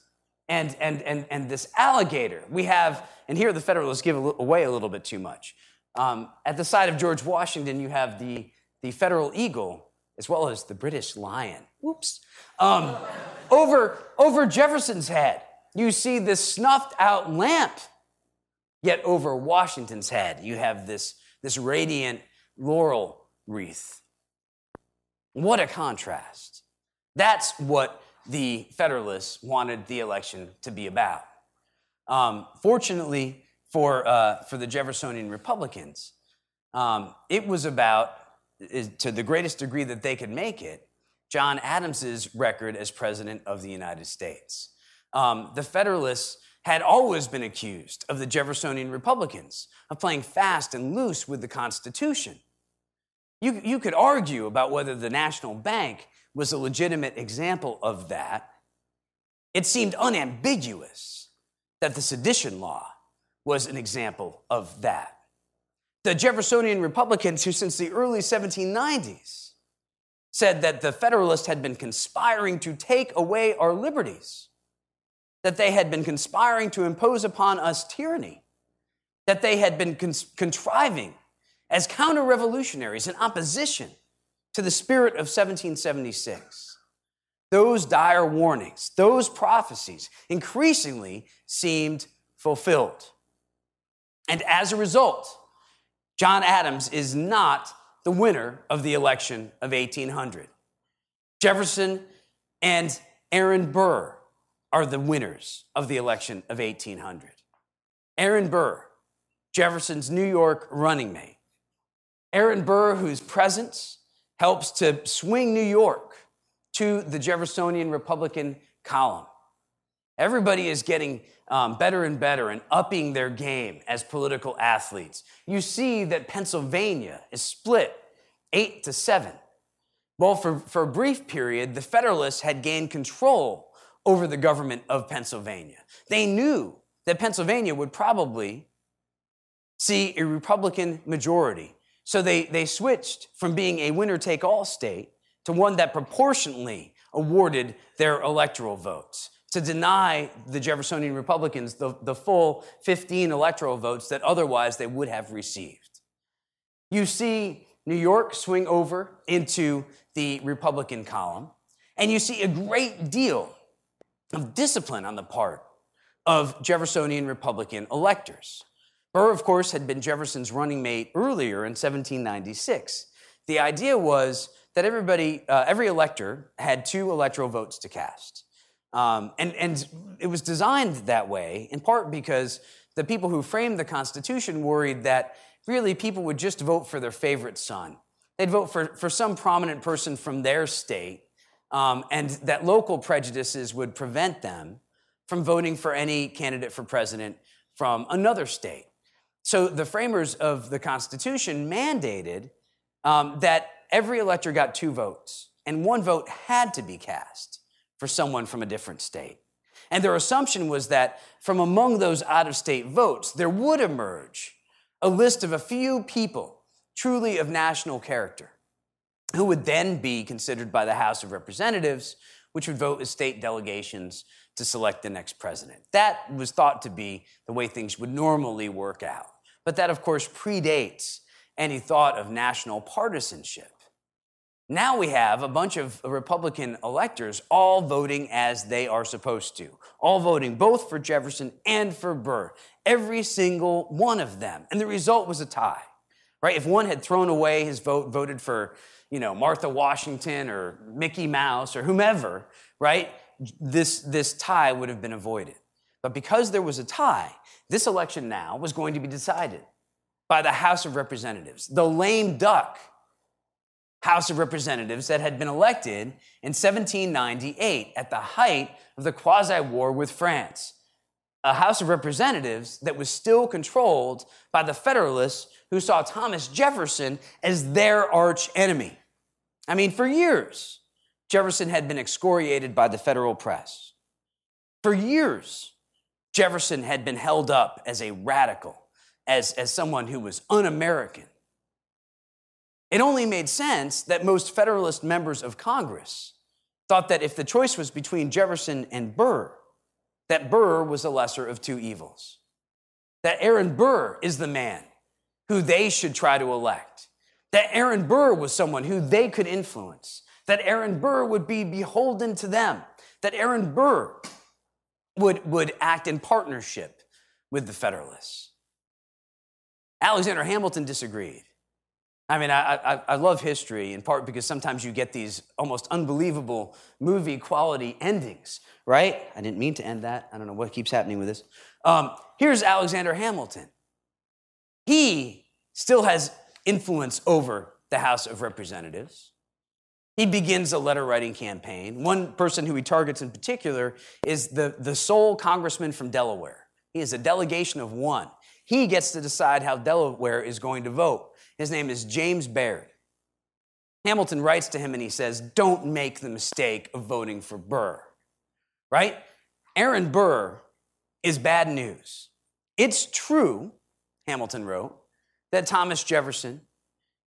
and, and, and, and this alligator. We have, and here the Federalists give away a little bit too much. Um, at the side of George Washington, you have the, the federal eagle as well as the British lion. Whoops. Um, over, over Jefferson's head, you see this snuffed out lamp. Yet over Washington's head, you have this, this radiant laurel wreath. What a contrast. That's what the Federalists wanted the election to be about. Um, fortunately for, uh, for the Jeffersonian Republicans, um, it was about, to the greatest degree that they could make it, John Adams's record as president of the United States. Um, the Federalists had always been accused of the Jeffersonian Republicans of playing fast and loose with the Constitution. You, you could argue about whether the National Bank was a legitimate example of that. It seemed unambiguous that the sedition law was an example of that. The Jeffersonian Republicans, who since the early 1790s said that the Federalists had been conspiring to take away our liberties, that they had been conspiring to impose upon us tyranny, that they had been contriving as counter revolutionaries in opposition to the spirit of 1776. Those dire warnings, those prophecies increasingly seemed fulfilled. And as a result, John Adams is not the winner of the election of 1800. Jefferson and Aaron Burr are the winners of the election of 1800. Aaron Burr, Jefferson's New York running mate. Aaron Burr, whose presence helps to swing New York to the Jeffersonian Republican column. Everybody is getting um, better and better and upping their game as political athletes. You see that Pennsylvania is split eight to seven. Well, for, for a brief period, the Federalists had gained control over the government of Pennsylvania. They knew that Pennsylvania would probably see a Republican majority. So they, they switched from being a winner take all state to one that proportionately awarded their electoral votes to deny the Jeffersonian Republicans the, the full 15 electoral votes that otherwise they would have received. You see New York swing over into the Republican column, and you see a great deal of discipline on the part of Jeffersonian Republican electors. Burr, of course, had been Jefferson's running mate earlier in 1796. The idea was that everybody, uh, every elector had two electoral votes to cast. Um, and, and it was designed that way in part because the people who framed the Constitution worried that really people would just vote for their favorite son. They'd vote for, for some prominent person from their state um, and that local prejudices would prevent them from voting for any candidate for president from another state. So the framers of the Constitution mandated um, that every elector got two votes, and one vote had to be cast for someone from a different state. And their assumption was that from among those out of state votes, there would emerge a list of a few people truly of national character who would then be considered by the House of Representatives, which would vote as state delegations to select the next president. That was thought to be the way things would normally work out. But that, of course, predates any thought of national partisanship. Now we have a bunch of Republican electors all voting as they are supposed to, all voting both for Jefferson and for Burr, every single one of them. And the result was a tie, right? If one had thrown away his vote, voted for you know, Martha Washington or Mickey Mouse or whomever, right? This, this tie would have been avoided. But because there was a tie, this election now was going to be decided by the House of Representatives, the lame duck House of Representatives that had been elected in 1798 at the height of the quasi war with France. A House of Representatives that was still controlled by the Federalists who saw Thomas Jefferson as their arch enemy. I mean, for years, Jefferson had been excoriated by the federal press. For years, Jefferson had been held up as a radical, as, as someone who was un American. It only made sense that most Federalist members of Congress thought that if the choice was between Jefferson and Burr, that Burr was the lesser of two evils. That Aaron Burr is the man who they should try to elect that Aaron Burr was someone who they could influence, that Aaron Burr would be beholden to them, that Aaron Burr would, would act in partnership with the Federalists. Alexander Hamilton disagreed. I mean, I, I, I, love history in part because sometimes you get these almost unbelievable movie quality endings, right? I didn't mean to end that. I don't know what keeps happening with this. Um, here's Alexander Hamilton. He still has influence over the House of Representatives. He begins a letter writing campaign. One person who he targets in particular is the, the sole congressman from Delaware. He is a delegation of one. He gets to decide how Delaware is going to vote. His name is James Bayard. Hamilton writes to him and he says, Don't make the mistake of voting for Burr. Right? Aaron Burr is bad news. It's true, Hamilton wrote, that Thomas Jefferson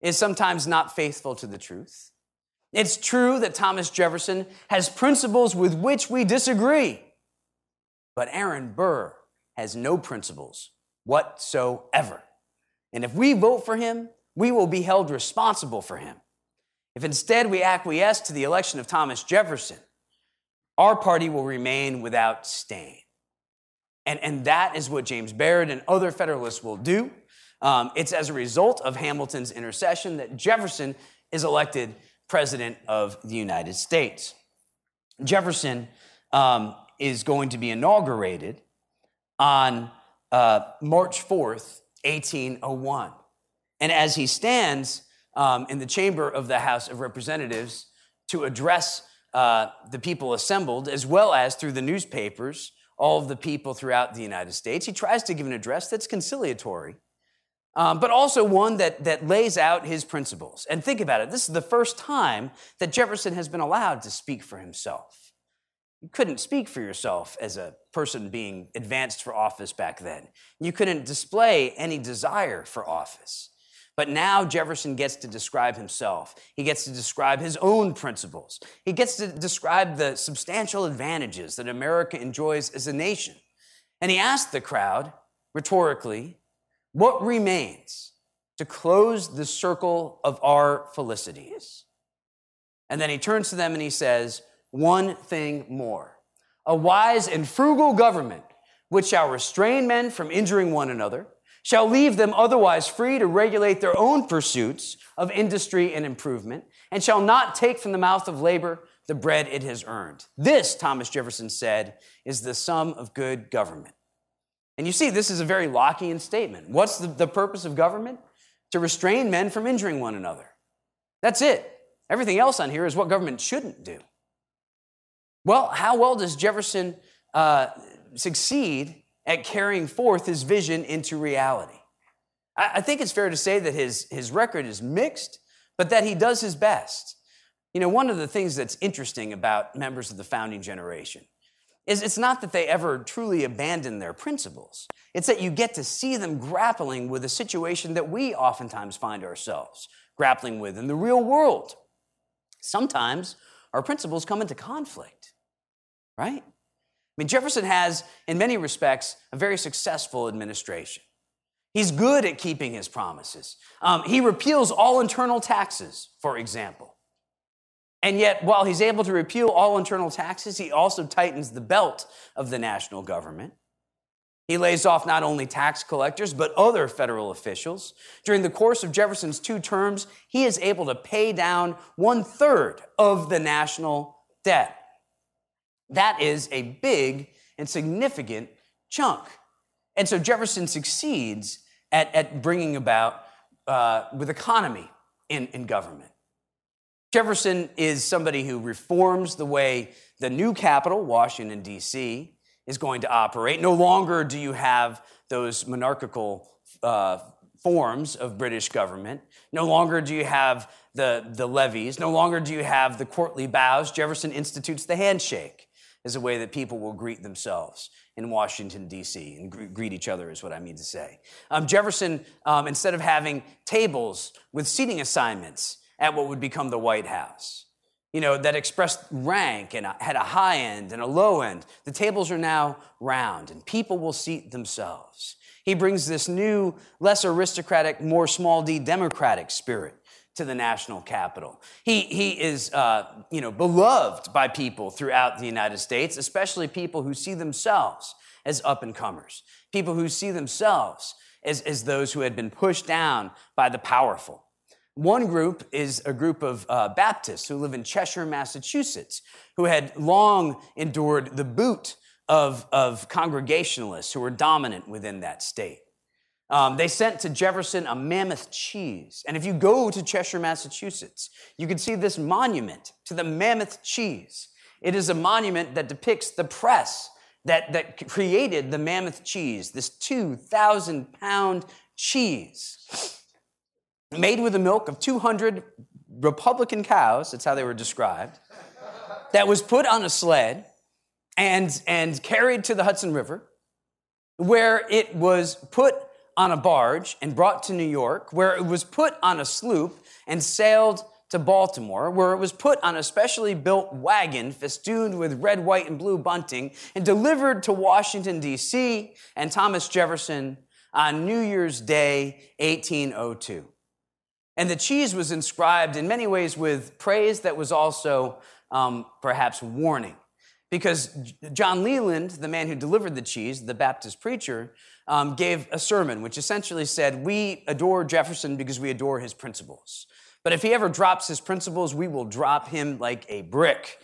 is sometimes not faithful to the truth. It's true that Thomas Jefferson has principles with which we disagree. But Aaron Burr has no principles whatsoever. And if we vote for him, we will be held responsible for him. If instead we acquiesce to the election of Thomas Jefferson, our party will remain without stain. And, and that is what James Bayard and other Federalists will do. Um, it's as a result of Hamilton's intercession that Jefferson is elected President of the United States. Jefferson um, is going to be inaugurated on uh, March 4th, 1801. And as he stands um, in the chamber of the House of Representatives to address uh, the people assembled, as well as through the newspapers, all of the people throughout the United States, he tries to give an address that's conciliatory um, but also one that, that lays out his principles. And think about it this is the first time that Jefferson has been allowed to speak for himself. You couldn't speak for yourself as a person being advanced for office back then. You couldn't display any desire for office. But now Jefferson gets to describe himself. He gets to describe his own principles. He gets to describe the substantial advantages that America enjoys as a nation. And he asked the crowd, rhetorically, what remains to close the circle of our felicities? And then he turns to them and he says, One thing more. A wise and frugal government, which shall restrain men from injuring one another, shall leave them otherwise free to regulate their own pursuits of industry and improvement, and shall not take from the mouth of labor the bread it has earned. This, Thomas Jefferson said, is the sum of good government. And you see, this is a very Lockean statement. What's the, the purpose of government? To restrain men from injuring one another. That's it. Everything else on here is what government shouldn't do. Well, how well does Jefferson uh, succeed at carrying forth his vision into reality? I, I think it's fair to say that his, his record is mixed, but that he does his best. You know, one of the things that's interesting about members of the founding generation is it's not that they ever truly abandon their principles. It's that you get to see them grappling with a situation that we oftentimes find ourselves grappling with in the real world. Sometimes our principles come into conflict, right? I mean, Jefferson has, in many respects, a very successful administration. He's good at keeping his promises. Um, he repeals all internal taxes, for example. And yet, while he's able to repeal all internal taxes, he also tightens the belt of the national government. He lays off not only tax collectors, but other federal officials. During the course of Jefferson's two terms, he is able to pay down one third of the national debt. That is a big and significant chunk. And so Jefferson succeeds at, at bringing about uh, with economy in, in government. Jefferson is somebody who reforms the way the new capital, Washington, D.C., is going to operate. No longer do you have those monarchical uh, forms of British government. No longer do you have the, the levees. No longer do you have the courtly bows. Jefferson institutes the handshake as a way that people will greet themselves in Washington, D.C., and greet each other, is what I mean to say. Um, Jefferson, um, instead of having tables with seating assignments, at what would become the White House. You know, that expressed rank and had a high end and a low end. The tables are now round and people will seat themselves. He brings this new, less aristocratic, more small d democratic spirit to the national capital. He, he is, uh, you know, beloved by people throughout the United States, especially people who see themselves as up and comers, people who see themselves as, as those who had been pushed down by the powerful. One group is a group of uh, Baptists who live in Cheshire, Massachusetts, who had long endured the boot of, of Congregationalists who were dominant within that state. Um, they sent to Jefferson a mammoth cheese. And if you go to Cheshire, Massachusetts, you can see this monument to the mammoth cheese. It is a monument that depicts the press that, that created the mammoth cheese, this 2,000 pound cheese made with the milk of 200 Republican cows, that's how they were described, that was put on a sled and, and carried to the Hudson River, where it was put on a barge and brought to New York, where it was put on a sloop and sailed to Baltimore, where it was put on a specially built wagon festooned with red, white, and blue bunting and delivered to Washington, D.C. and Thomas Jefferson on New Year's Day, 1802. And the cheese was inscribed in many ways with praise that was also um, perhaps warning. Because John Leland, the man who delivered the cheese, the Baptist preacher, um, gave a sermon which essentially said, We adore Jefferson because we adore his principles. But if he ever drops his principles, we will drop him like a brick.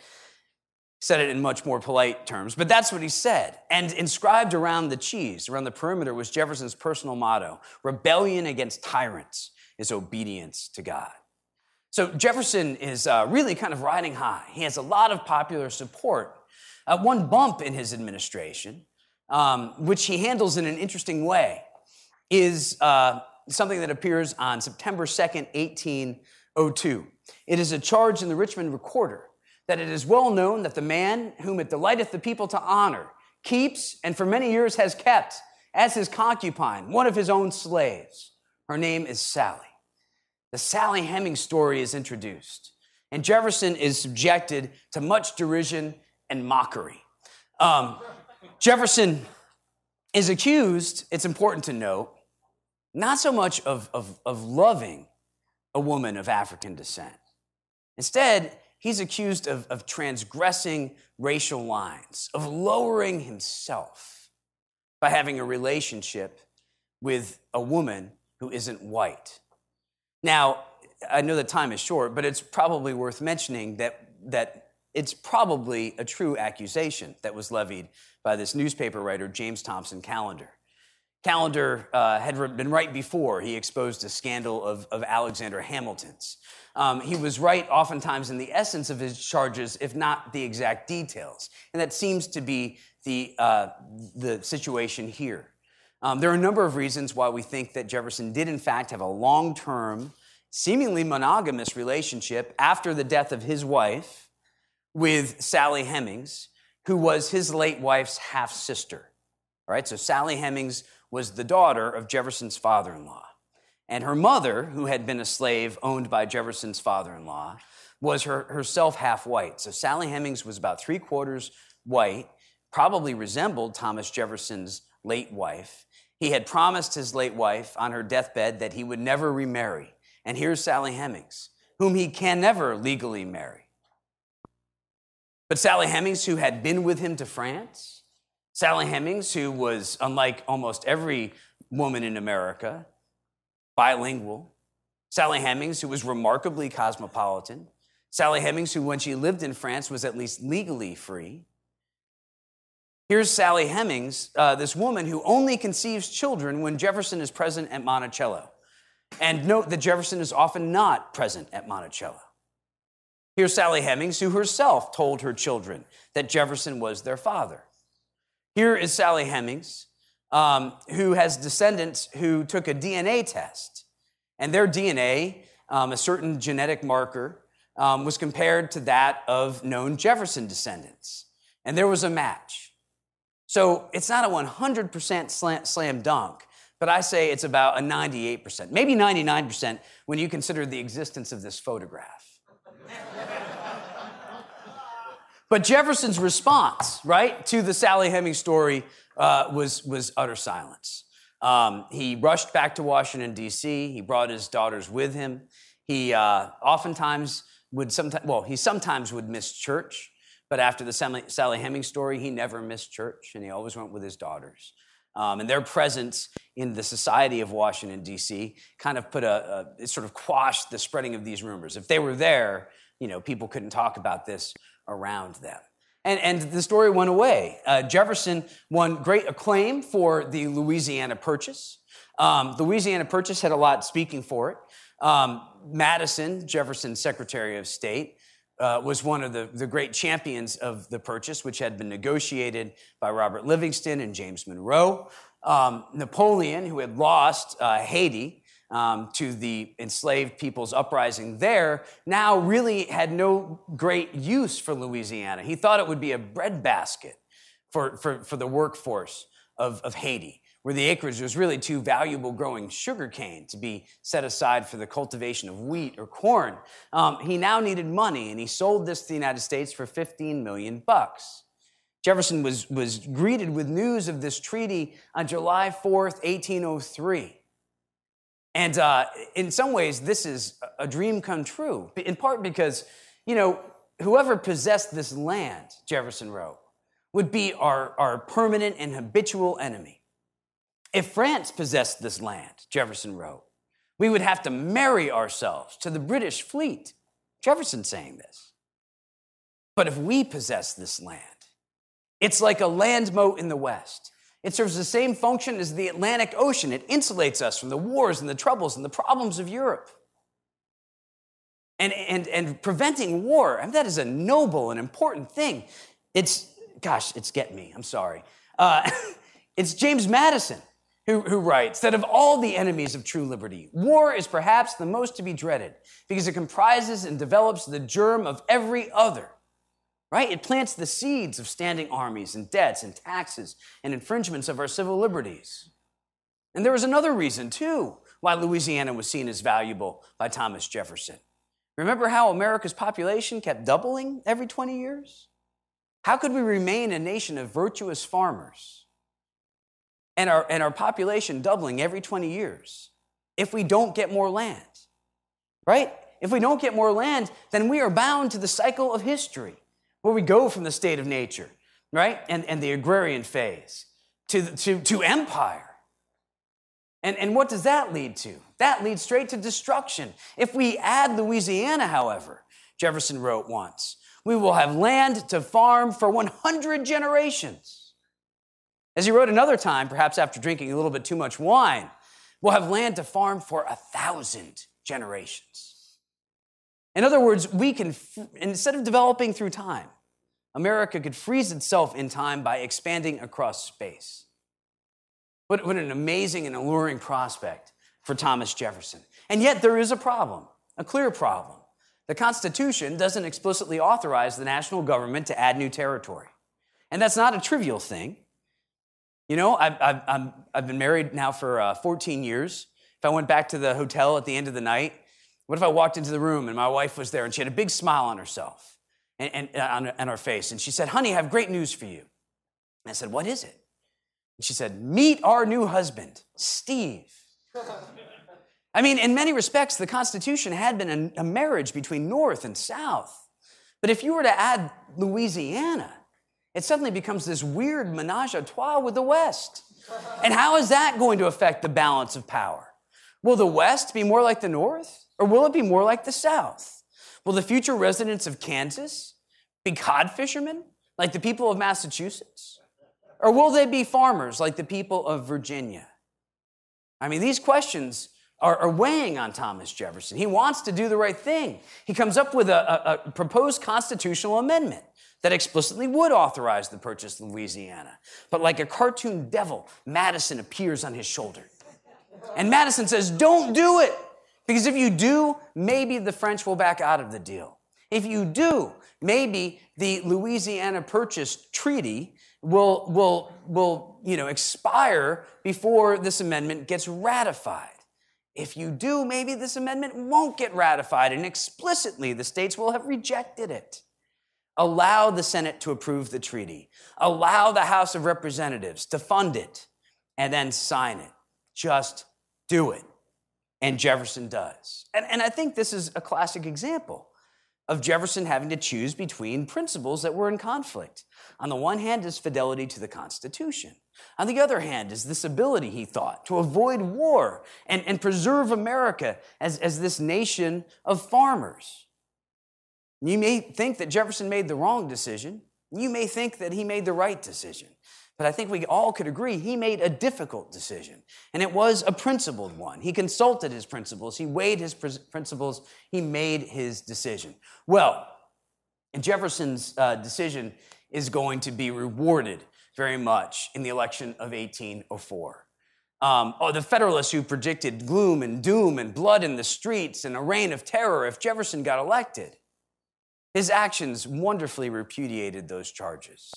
Said it in much more polite terms, but that's what he said. And inscribed around the cheese, around the perimeter, was Jefferson's personal motto rebellion against tyrants is obedience to God. So Jefferson is uh, really kind of riding high. He has a lot of popular support. Uh, one bump in his administration, um, which he handles in an interesting way, is uh, something that appears on September 2nd, 1802. It is a charge in the Richmond Recorder that it is well known that the man whom it delighteth the people to honor keeps and for many years has kept as his concubine one of his own slaves. Her name is Sally. The Sally Hemings story is introduced, and Jefferson is subjected to much derision and mockery. Um, Jefferson is accused, it's important to note, not so much of, of, of loving a woman of African descent. Instead, he's accused of, of transgressing racial lines, of lowering himself by having a relationship with a woman who isn't white. Now, I know the time is short, but it's probably worth mentioning that, that it's probably a true accusation that was levied by this newspaper writer, James Thompson Callender. Callender uh, had been right before he exposed a scandal of, of Alexander Hamilton's. Um, he was right oftentimes in the essence of his charges, if not the exact details. And that seems to be the, uh, the situation here. Um, there are a number of reasons why we think that Jefferson did, in fact, have a long term, seemingly monogamous relationship after the death of his wife with Sally Hemings, who was his late wife's half sister. All right, so Sally Hemings was the daughter of Jefferson's father in law. And her mother, who had been a slave owned by Jefferson's father in law, was her, herself half white. So Sally Hemings was about three quarters white, probably resembled Thomas Jefferson's late wife. He had promised his late wife on her deathbed that he would never remarry. And here's Sally Hemings, whom he can never legally marry. But Sally Hemings, who had been with him to France, Sally Hemings, who was, unlike almost every woman in America, bilingual. Sally Hemings, who was remarkably cosmopolitan. Sally Hemings, who, when she lived in France, was at least legally free. Here's Sally Hemings, uh, this woman who only conceives children when Jefferson is present at Monticello. And note that Jefferson is often not present at Monticello. Here's Sally Hemings, who herself told her children that Jefferson was their father. Here is Sally Hemings, um, who has descendants who took a DNA test, and their DNA, um, a certain genetic marker, um, was compared to that of known Jefferson descendants. And there was a match. So it's not a 100% slam, slam dunk, but I say it's about a 98%, maybe 99% when you consider the existence of this photograph. But Jefferson's response, right, to the Sally Hemings story uh, was, was utter silence. Um, he rushed back to Washington, D.C., he brought his daughters with him. He uh, oftentimes would sometimes, well, he sometimes would miss church, but after the Sally, Sally Hemings story, he never missed church and he always went with his daughters. Um, and their presence in the society of Washington, D.C., kind of put a, a, it sort of quashed the spreading of these rumors. If they were there, you know, people couldn't talk about this around them. And, and the story went away. Uh, Jefferson won great acclaim for the Louisiana Purchase. Um, Louisiana Purchase had a lot speaking for it. Um, Madison, Jefferson's Secretary of State, uh, was one of the, the great champions of the purchase, which had been negotiated by Robert Livingston and James Monroe. Um, Napoleon, who had lost uh, Haiti um, to the enslaved people's uprising there, now really had no great use for Louisiana. He thought it would be a breadbasket for, for, for the workforce of, of Haiti where the acreage was really too valuable growing sugarcane to be set aside for the cultivation of wheat or corn. Um, he now needed money, and he sold this to the United States for 15 million bucks. Jefferson was, was greeted with news of this treaty on July 4th, 1803. And uh, in some ways, this is a dream come true, in part because, you know, whoever possessed this land, Jefferson wrote, would be our, our permanent and habitual enemy. If France possessed this land, Jefferson wrote, we would have to marry ourselves to the British fleet. Jefferson saying this. But if we possess this land, it's like a land moat in the West. It serves the same function as the Atlantic Ocean. It insulates us from the wars and the troubles and the problems of Europe. And, and, and preventing war, I mean, that is a noble and important thing. It's, gosh, it's get me, I'm sorry. Uh, it's James Madison who, who writes that of all the enemies of true liberty, war is perhaps the most to be dreaded because it comprises and develops the germ of every other. Right? It plants the seeds of standing armies and debts and taxes and infringements of our civil liberties. And there was another reason, too, why Louisiana was seen as valuable by Thomas Jefferson. Remember how America's population kept doubling every 20 years? How could we remain a nation of virtuous farmers and our, and our population doubling every 20 years if we don't get more land, right? If we don't get more land, then we are bound to the cycle of history where we go from the state of nature, right? And, and the agrarian phase to, to, to empire. And, and what does that lead to? That leads straight to destruction. If we add Louisiana, however, Jefferson wrote once, we will have land to farm for 100 generations. As he wrote another time, perhaps after drinking a little bit too much wine, we'll have land to farm for a thousand generations. In other words, we can, instead of developing through time, America could freeze itself in time by expanding across space. What, what an amazing and alluring prospect for Thomas Jefferson. And yet, there is a problem, a clear problem. The Constitution doesn't explicitly authorize the national government to add new territory. And that's not a trivial thing. You know, I've, I've, i have been married now for uh, 14 years. If I went back to the hotel at the end of the night, what if I walked into the room and my wife was there and she had a big smile on herself and, and uh, on, on her face? And she said, Honey, I have great news for you. And I said, What is it? And she said, Meet our new husband, Steve. I mean, in many respects, the Constitution had been a, a marriage between North and South. But if you were to add Louisiana, it suddenly becomes this weird menage a trois with the West. And how is that going to affect the balance of power? Will the West be more like the North, or will it be more like the South? Will the future residents of Kansas be cod fishermen, like the people of Massachusetts? Or will they be farmers, like the people of Virginia? I mean, these questions are, weighing on Thomas Jefferson. He wants to do the right thing. He comes up with a, a, a proposed constitutional amendment that explicitly would authorize the purchase of Louisiana. But like a cartoon devil, Madison appears on his shoulder. And Madison says, Don't do it. Because if you do, maybe the French will back out of the deal. If you do, maybe the Louisiana Purchase Treaty will, will, will you know, expire before this amendment gets ratified. If you do, maybe this amendment won't get ratified, and explicitly the states will have rejected it. Allow the Senate to approve the treaty. Allow the House of Representatives to fund it and then sign it. Just do it. And Jefferson does. And, and I think this is a classic example of Jefferson having to choose between principles that were in conflict. On the one hand is fidelity to the Constitution. On the other hand is this ability, he thought, to avoid war and, and preserve America as, as this nation of farmers. You may think that Jefferson made the wrong decision. You may think that he made the right decision. but I think we all could agree he made a difficult decision. And it was a principled one. He consulted his principles, he weighed his principles, he made his decision. Well, Jefferson's uh, decision is going to be rewarded very much in the election of 1804. Um, oh, the Federalists who predicted gloom and doom and blood in the streets and a reign of terror if Jefferson got elected. His actions wonderfully repudiated those charges.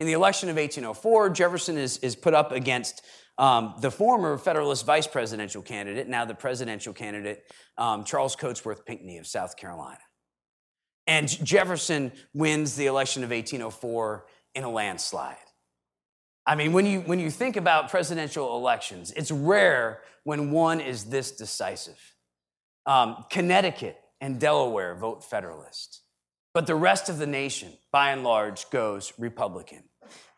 In the election of 1804, Jefferson is, is put up against um, the former Federalist vice presidential candidate, now the presidential candidate, um, Charles Cotesworth Pinckney of South Carolina. And Jefferson wins the election of 1804 in a landslide. I mean, when you, when you think about presidential elections, it's rare when one is this decisive. Um, Connecticut and Delaware vote Federalist. But the rest of the nation, by and large, goes Republican.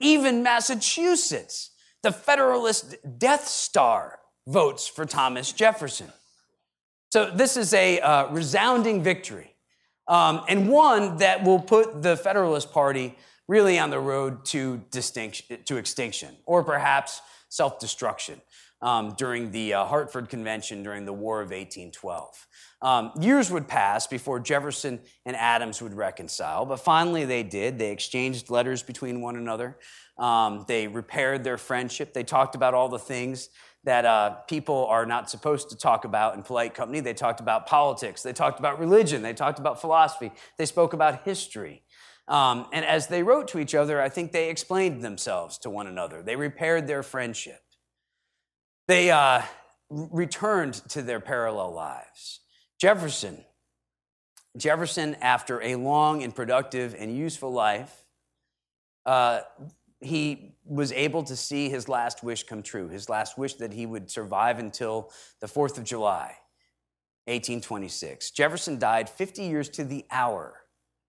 Even Massachusetts, the Federalist Death Star, votes for Thomas Jefferson. So this is a uh, resounding victory, um, and one that will put the Federalist Party really on the road to, distinction, to extinction, or perhaps self destruction um, during the uh, Hartford Convention during the War of 1812. Um, years would pass before Jefferson and Adams would reconcile, but finally they did. They exchanged letters between one another. Um, they repaired their friendship. They talked about all the things that uh, people are not supposed to talk about in polite company. They talked about politics. They talked about religion. They talked about philosophy. They spoke about history. Um, and as they wrote to each other, I think they explained themselves to one another. They repaired their friendship. They uh, returned to their parallel lives. Jefferson, Jefferson, after a long and productive and useful life, uh, he was able to see his last wish come true, his last wish that he would survive until the 4th of July, 1826. Jefferson died 50 years to the hour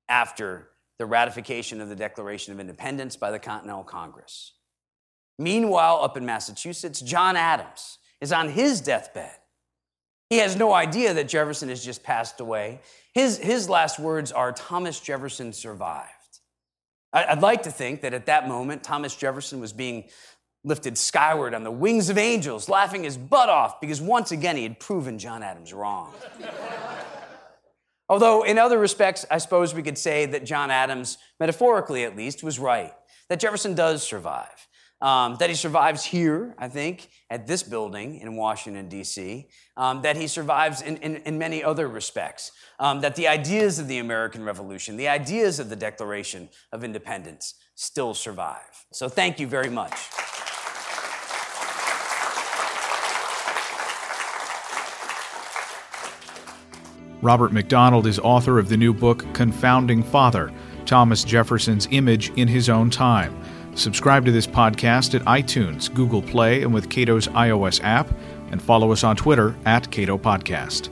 after the ratification of the Declaration of Independence by the Continental Congress. Meanwhile, up in Massachusetts, John Adams is on his deathbed. He has no idea that Jefferson has just passed away. His, his last words are Thomas Jefferson survived. I'd like to think that at that moment, Thomas Jefferson was being lifted skyward on the wings of angels, laughing his butt off because once again he had proven John Adams wrong. Although, in other respects, I suppose we could say that John Adams, metaphorically at least, was right, that Jefferson does survive. Um, that he survives here, I think, at this building in Washington, D.C., um, that he survives in, in, in many other respects, um, that the ideas of the American Revolution, the ideas of the Declaration of Independence still survive. So thank you very much. Robert McDonald is author of the new book Confounding Father Thomas Jefferson's Image in His Own Time. Subscribe to this podcast at iTunes, Google Play, and with Cato's iOS app, and follow us on Twitter at Cato Podcast.